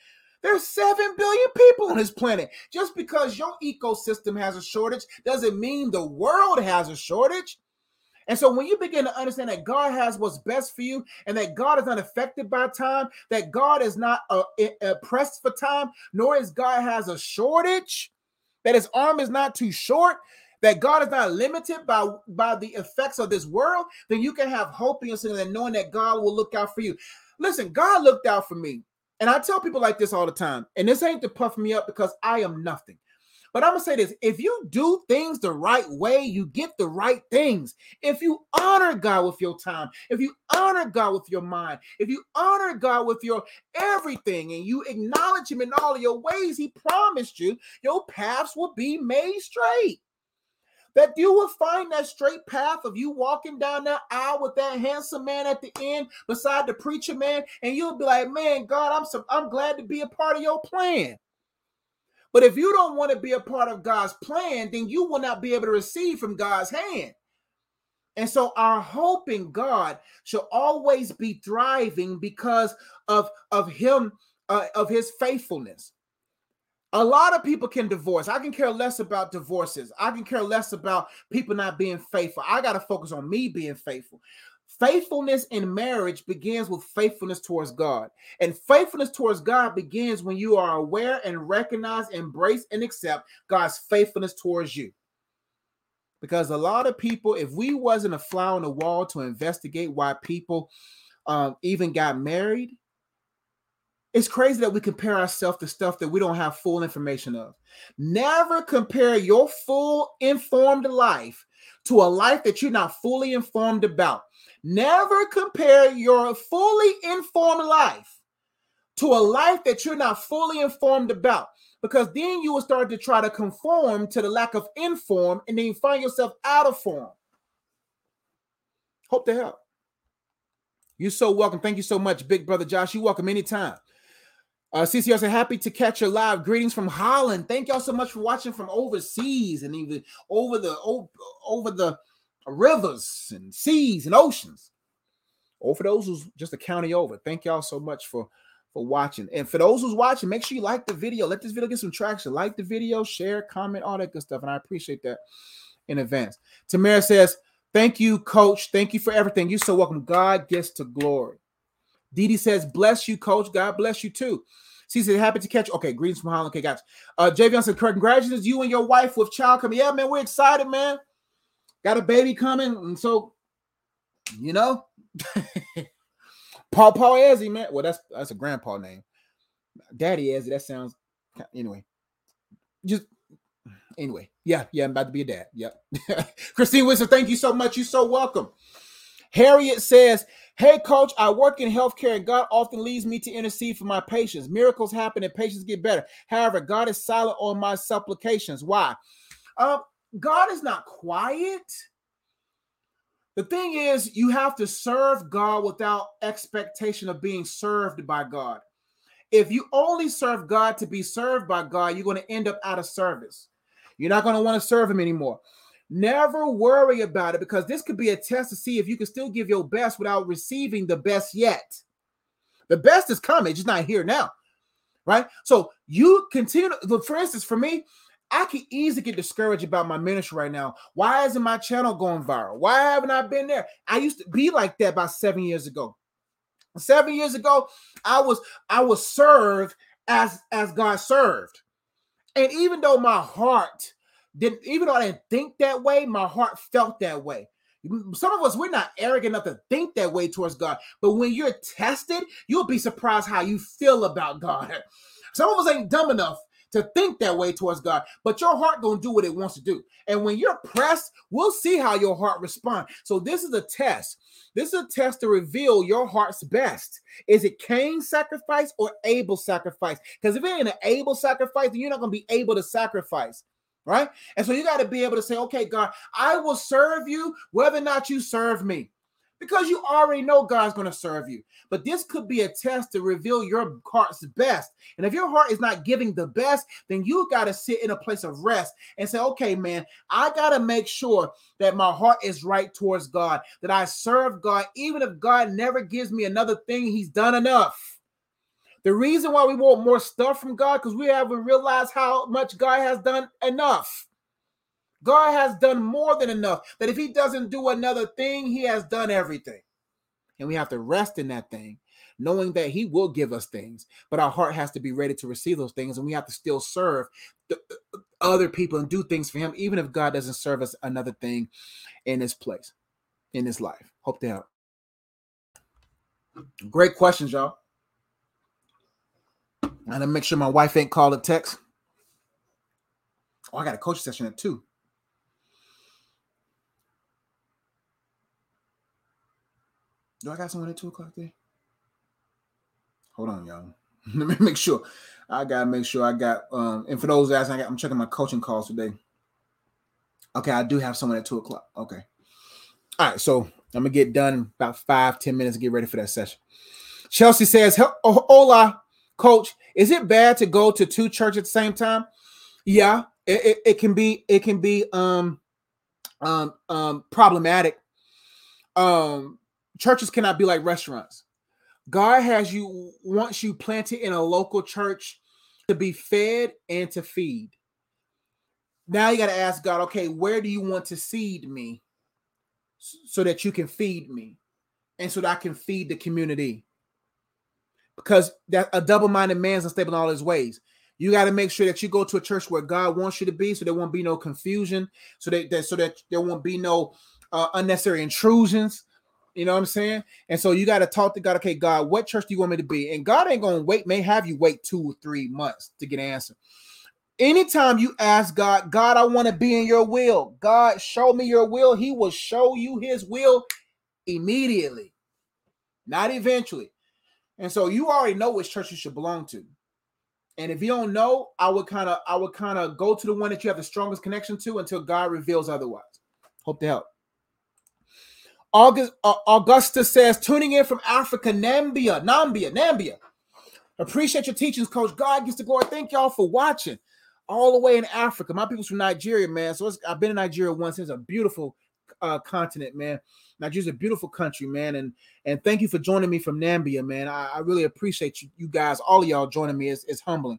S1: There's 7 billion people on this planet. Just because your ecosystem has a shortage doesn't mean the world has a shortage. And so when you begin to understand that God has what's best for you and that God is not affected by time, that God is not uh, pressed for time, nor is God has a shortage, that his arm is not too short, that God is not limited by, by the effects of this world, then you can have hope in yourself and knowing that God will look out for you. Listen, God looked out for me. And I tell people like this all the time, and this ain't to puff me up because I am nothing. But I'm gonna say this: if you do things the right way, you get the right things. If you honor God with your time, if you honor God with your mind, if you honor God with your everything, and you acknowledge Him in all of your ways, He promised you your paths will be made straight that you will find that straight path of you walking down that aisle with that handsome man at the end beside the preacher man, and you'll be like, "Man, God, I'm so, I'm glad to be a part of your plan." But if you don't want to be a part of God's plan, then you will not be able to receive from God's hand. And so our hope in God should always be thriving because of of Him, uh, of His faithfulness. A lot of people can divorce. I can care less about divorces. I can care less about people not being faithful. I got to focus on me being faithful. Faithfulness in marriage begins with faithfulness towards God. And faithfulness towards God begins when you are aware and recognize, embrace, and accept God's faithfulness towards you. Because a lot of people, if we wasn't a fly on the wall to investigate why people um, even got married, it's crazy that we compare ourselves to stuff that we don't have full information of. Never compare your full informed life to a life that you're not fully informed about. Never compare your fully informed life to a life that you're not fully informed about because then you will start to try to conform to the lack of inform and then you find yourself out of form. Hope to help. You're so welcome. Thank you so much, Big Brother Josh. You're welcome anytime. Uh, CCR said, happy to catch your live. Greetings from Holland. Thank y'all so much for watching from overseas and even over the over the rivers and seas and oceans. Or for those who's just a county over. Thank y'all so much for for watching. And for those who's watching, make sure you like the video. Let this video get some traction. Like the video, share, comment, all that good stuff. And I appreciate that in advance. Tamara says, Thank you, coach. Thank you for everything. You're so welcome. God gets to glory. Didi says, bless you, coach. God bless you too. She said, happy to catch. Okay, greetings from Holland. Okay, gotcha. Uh, Javion said, congratulations, you and your wife with child coming. Yeah, man, we're excited, man. Got a baby coming. And so, you know, Paul Paul Ezzy, man. Well, that's that's a grandpa name. Daddy Ezzy, that sounds anyway. Just anyway, yeah, yeah, I'm about to be a dad. Yep. Christine Wilson, thank you so much. You're so welcome. Harriet says, Hey, coach, I work in healthcare and God often leads me to intercede for my patients. Miracles happen and patients get better. However, God is silent on my supplications. Why? Um, God is not quiet. The thing is, you have to serve God without expectation of being served by God. If you only serve God to be served by God, you're going to end up out of service. You're not going to want to serve Him anymore. Never worry about it because this could be a test to see if you can still give your best without receiving the best yet. The best is coming, it's not here now. Right? So you continue. To, for instance, for me, I can easily get discouraged about my ministry right now. Why isn't my channel going viral? Why haven't I been there? I used to be like that about seven years ago. Seven years ago, I was I was served as as God served, and even though my heart didn't even though I didn't think that way, my heart felt that way. Some of us, we're not arrogant enough to think that way towards God. But when you're tested, you'll be surprised how you feel about God. Some of us ain't dumb enough to think that way towards God, but your heart gonna do what it wants to do. And when you're pressed, we'll see how your heart responds. So this is a test. This is a test to reveal your heart's best. Is it Cain's sacrifice or Abel's sacrifice? Because if it ain't an Abel sacrifice, then you're not gonna be able to sacrifice right? And so you got to be able to say, okay, God, I will serve you whether or not you serve me. Because you already know God's going to serve you. But this could be a test to reveal your heart's best. And if your heart is not giving the best, then you got to sit in a place of rest and say, okay, man, I got to make sure that my heart is right towards God, that I serve God, even if God never gives me another thing, He's done enough. The reason why we want more stuff from God because we haven't realized how much God has done enough. God has done more than enough. That if He doesn't do another thing, He has done everything. And we have to rest in that thing, knowing that He will give us things. But our heart has to be ready to receive those things. And we have to still serve the, uh, other people and do things for Him, even if God doesn't serve us another thing in this place, in this life. Hope to help. Great questions, y'all. I gotta make sure my wife ain't called a text. Oh, I got a coach session at two. Do I got someone at two o'clock there? Hold on, y'all. Let me make sure. I gotta make sure I got. Um, and for those asking, I got, I'm checking my coaching calls today. Okay, I do have someone at two o'clock. Okay. All right, so I'm gonna get done about five, ten minutes and get ready for that session. Chelsea says, "Hola, coach is it bad to go to two churches at the same time? Yeah it, it, it can be it can be um um um problematic. Um churches cannot be like restaurants. God has you wants you planted in a local church to be fed and to feed. Now you got to ask god okay where do you want to seed me so that you can feed me and so that i can feed the community because that a double-minded man is unstable in all his ways. You got to make sure that you go to a church where God wants you to be, so there won't be no confusion, so that, that so that there won't be no uh, unnecessary intrusions. You know what I'm saying? And so you got to talk to God. Okay, God, what church do you want me to be? And God ain't gonna wait. May have you wait two or three months to get an answer. Anytime you ask God, God, I want to be in your will. God, show me your will. He will show you His will immediately, not eventually. And so you already know which church you should belong to. And if you don't know, I would kind of I would kind of go to the one that you have the strongest connection to until God reveals otherwise. Hope to help. August uh, Augusta says, tuning in from Africa, Nambia, Nambia, Nambia. Appreciate your teachings, Coach. God gets the glory. Thank y'all for watching all the way in Africa. My people's from Nigeria, man. So I've been in Nigeria once. It's a beautiful uh, continent, man. Nigeria's a beautiful country, man. And and thank you for joining me from Nambia, man. I, I really appreciate you, you guys, all of y'all joining me. It's, it's humbling.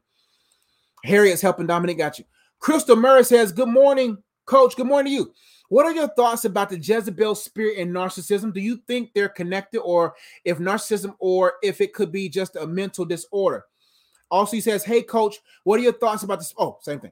S1: Harriet's helping Dominic got you. Crystal Murray says, Good morning, coach. Good morning to you. What are your thoughts about the Jezebel spirit and narcissism? Do you think they're connected, or if narcissism, or if it could be just a mental disorder? Also, he says, Hey, coach, what are your thoughts about this? Oh, same thing.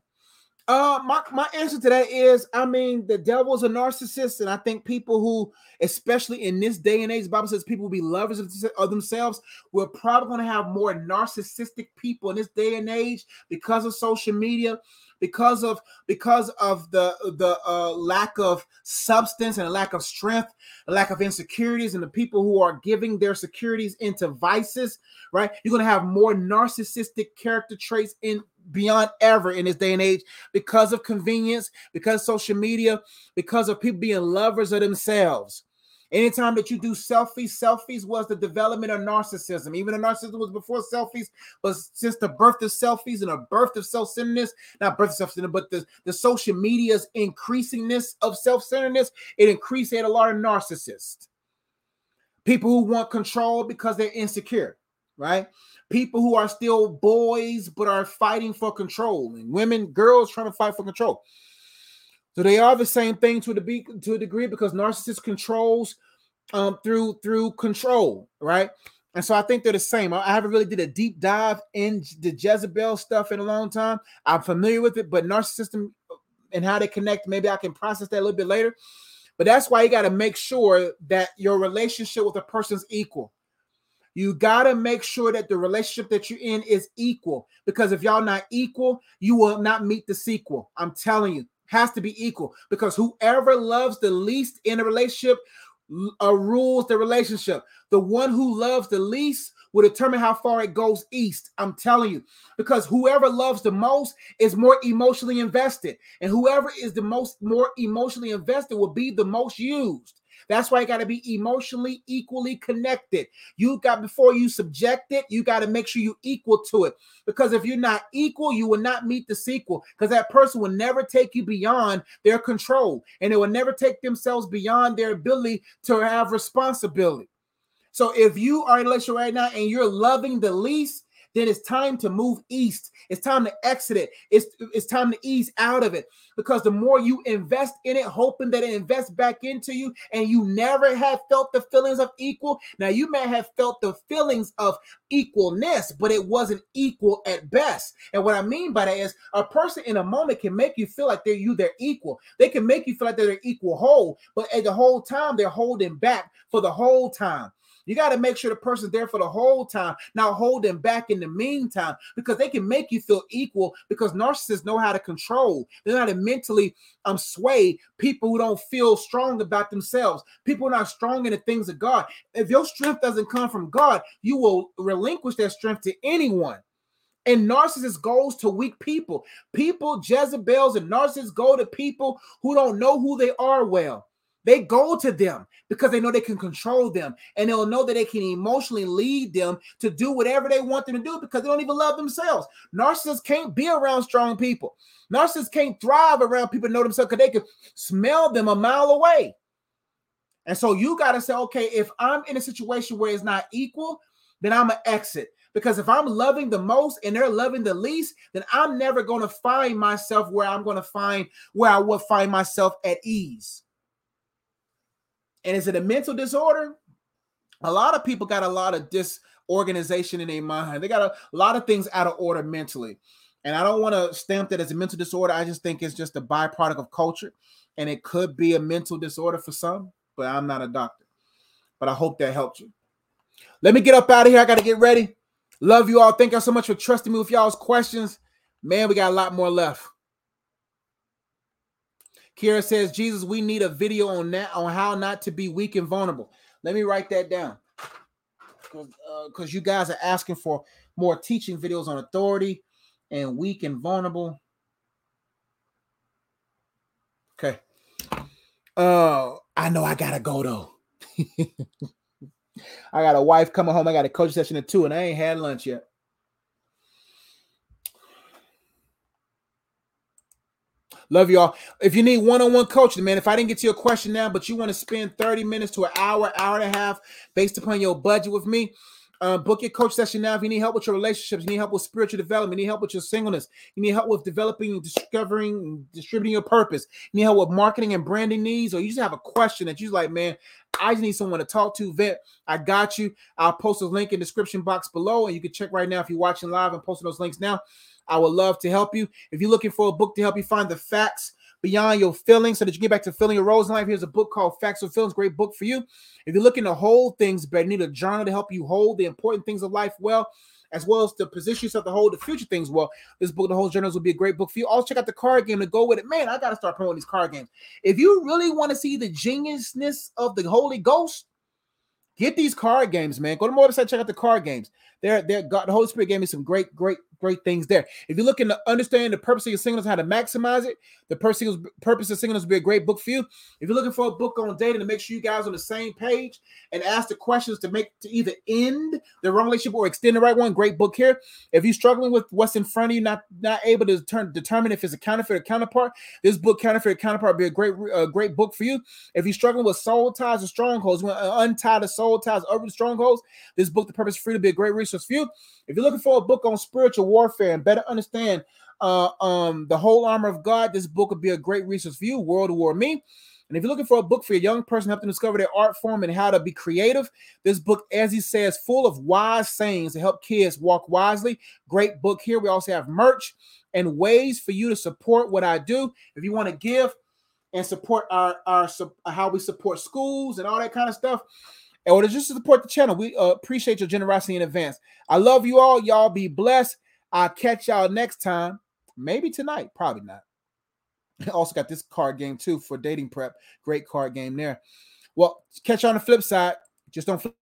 S1: Uh, my, my answer to that is, I mean, the devil's a narcissist, and I think people who, especially in this day and age, the Bible says people will be lovers of, of themselves. We're probably going to have more narcissistic people in this day and age because of social media, because of because of the the uh, lack of substance and a lack of strength, a lack of insecurities, and the people who are giving their securities into vices. Right, you're going to have more narcissistic character traits in beyond ever in this day and age because of convenience, because social media, because of people being lovers of themselves. Anytime that you do selfies, selfies was the development of narcissism. Even the narcissism was before selfies, but since the birth of selfies and the birth of self-centeredness, not birth of self-centeredness, but the, the social media's increasingness of self-centeredness, it increased a lot of narcissists. People who want control because they're insecure, right? People who are still boys but are fighting for control, and women, girls trying to fight for control. So they are the same thing to the to a degree because narcissist controls um through through control, right? And so I think they're the same. I haven't really did a deep dive in the Jezebel stuff in a long time. I'm familiar with it, but narcissism and how they connect, maybe I can process that a little bit later. But that's why you got to make sure that your relationship with a person's equal. You got to make sure that the relationship that you're in is equal because if y'all not equal, you will not meet the sequel. I'm telling you, has to be equal because whoever loves the least in a relationship uh, rules the relationship. The one who loves the least will determine how far it goes east. I'm telling you, because whoever loves the most is more emotionally invested, and whoever is the most more emotionally invested will be the most used. That's why you got to be emotionally equally connected. You got before you subject it, you got to make sure you equal to it. Because if you're not equal, you will not meet the sequel. Because that person will never take you beyond their control, and they will never take themselves beyond their ability to have responsibility. So if you are in a relationship right now and you're loving the least, then it's time to move east. It's time to exit it. It's, it's time to ease out of it because the more you invest in it, hoping that it invests back into you, and you never have felt the feelings of equal. Now, you may have felt the feelings of equalness, but it wasn't equal at best. And what I mean by that is a person in a moment can make you feel like they're you, they're equal. They can make you feel like they're equal whole, but at the whole time, they're holding back for the whole time. You got to make sure the person's there for the whole time, not holding back in the meantime, because they can make you feel equal because narcissists know how to control. They know how to mentally um sway people who don't feel strong about themselves. People are not strong in the things of God. If your strength doesn't come from God, you will relinquish that strength to anyone. And narcissists goes to weak people. People, Jezebels and narcissists go to people who don't know who they are well. They go to them because they know they can control them and they'll know that they can emotionally lead them to do whatever they want them to do because they don't even love themselves. Narcissists can't be around strong people. Narcissists can't thrive around people know themselves because they can smell them a mile away. And so you got to say, okay, if I'm in a situation where it's not equal, then I'm to exit. Because if I'm loving the most and they're loving the least, then I'm never going to find myself where I'm going to find where I would find myself at ease. And is it a mental disorder? A lot of people got a lot of disorganization in their mind. They got a lot of things out of order mentally. And I don't want to stamp that as a mental disorder. I just think it's just a byproduct of culture. And it could be a mental disorder for some, but I'm not a doctor. But I hope that helped you. Let me get up out of here. I got to get ready. Love you all. Thank y'all so much for trusting me with y'all's questions. Man, we got a lot more left. Kira says, Jesus, we need a video on that on how not to be weak and vulnerable. Let me write that down. Because uh, you guys are asking for more teaching videos on authority and weak and vulnerable. Okay. Uh, I know I gotta go though. I got a wife coming home. I got a coach session at two, and I ain't had lunch yet. Love y'all. If you need one-on-one coaching, man, if I didn't get to your question now, but you want to spend 30 minutes to an hour, hour and a half based upon your budget with me, uh, book your coach session now. If you need help with your relationships, you need help with spiritual development, you need help with your singleness, you need help with developing, discovering, and distributing your purpose, you need help with marketing and branding needs, or you just have a question that you're like, man, I just need someone to talk to, vet. I got you. I'll post a link in the description box below, and you can check right now if you're watching live and posting those links now. I would love to help you. If you're looking for a book to help you find the facts beyond your feelings so that you get back to filling your roles in life, here's a book called Facts or Feelings. Great book for you. If you're looking to hold things better, need a journal to help you hold the important things of life well as well as to position yourself to hold the future things well. This book, The Whole Journals, will be a great book for you. Also, check out the card game to go with it. Man, I got to start promoting these card games. If you really want to see the geniusness of the Holy Ghost, get these card games, man. Go to my website, check out the card games. They're, they're, God, the Holy Spirit gave me some great, great great things there. If you're looking to understand the purpose of your singleness, how to maximize it, the purpose of singleness will be a great book for you. If you're looking for a book on dating to make sure you guys on the same page and ask the questions to make to either end the wrong relationship or extend the right one, great book here. If you're struggling with what's in front of you, not not able to turn, determine if it's a counterfeit or counterpart, this book counterfeit or counterpart be a great uh, great book for you. If you're struggling with soul ties or strongholds, you want to untie the soul ties over the strongholds, this book, The Purpose Free, to be a great resource for you. If you're looking for a book on spiritual warfare and better understand uh, um, the whole armor of God, this book would be a great resource for you. World War Me. And if you're looking for a book for a young person, help them discover their art form and how to be creative, this book, as he says, full of wise sayings to help kids walk wisely. Great book here. We also have merch and ways for you to support what I do. If you want to give and support our our how we support schools and all that kind of stuff, or just to support the channel, we uh, appreciate your generosity in advance. I love you all. Y'all be blessed. I'll catch y'all next time. Maybe tonight, probably not. Also got this card game too for dating prep. Great card game there. Well, catch you on the flip side. Just don't flip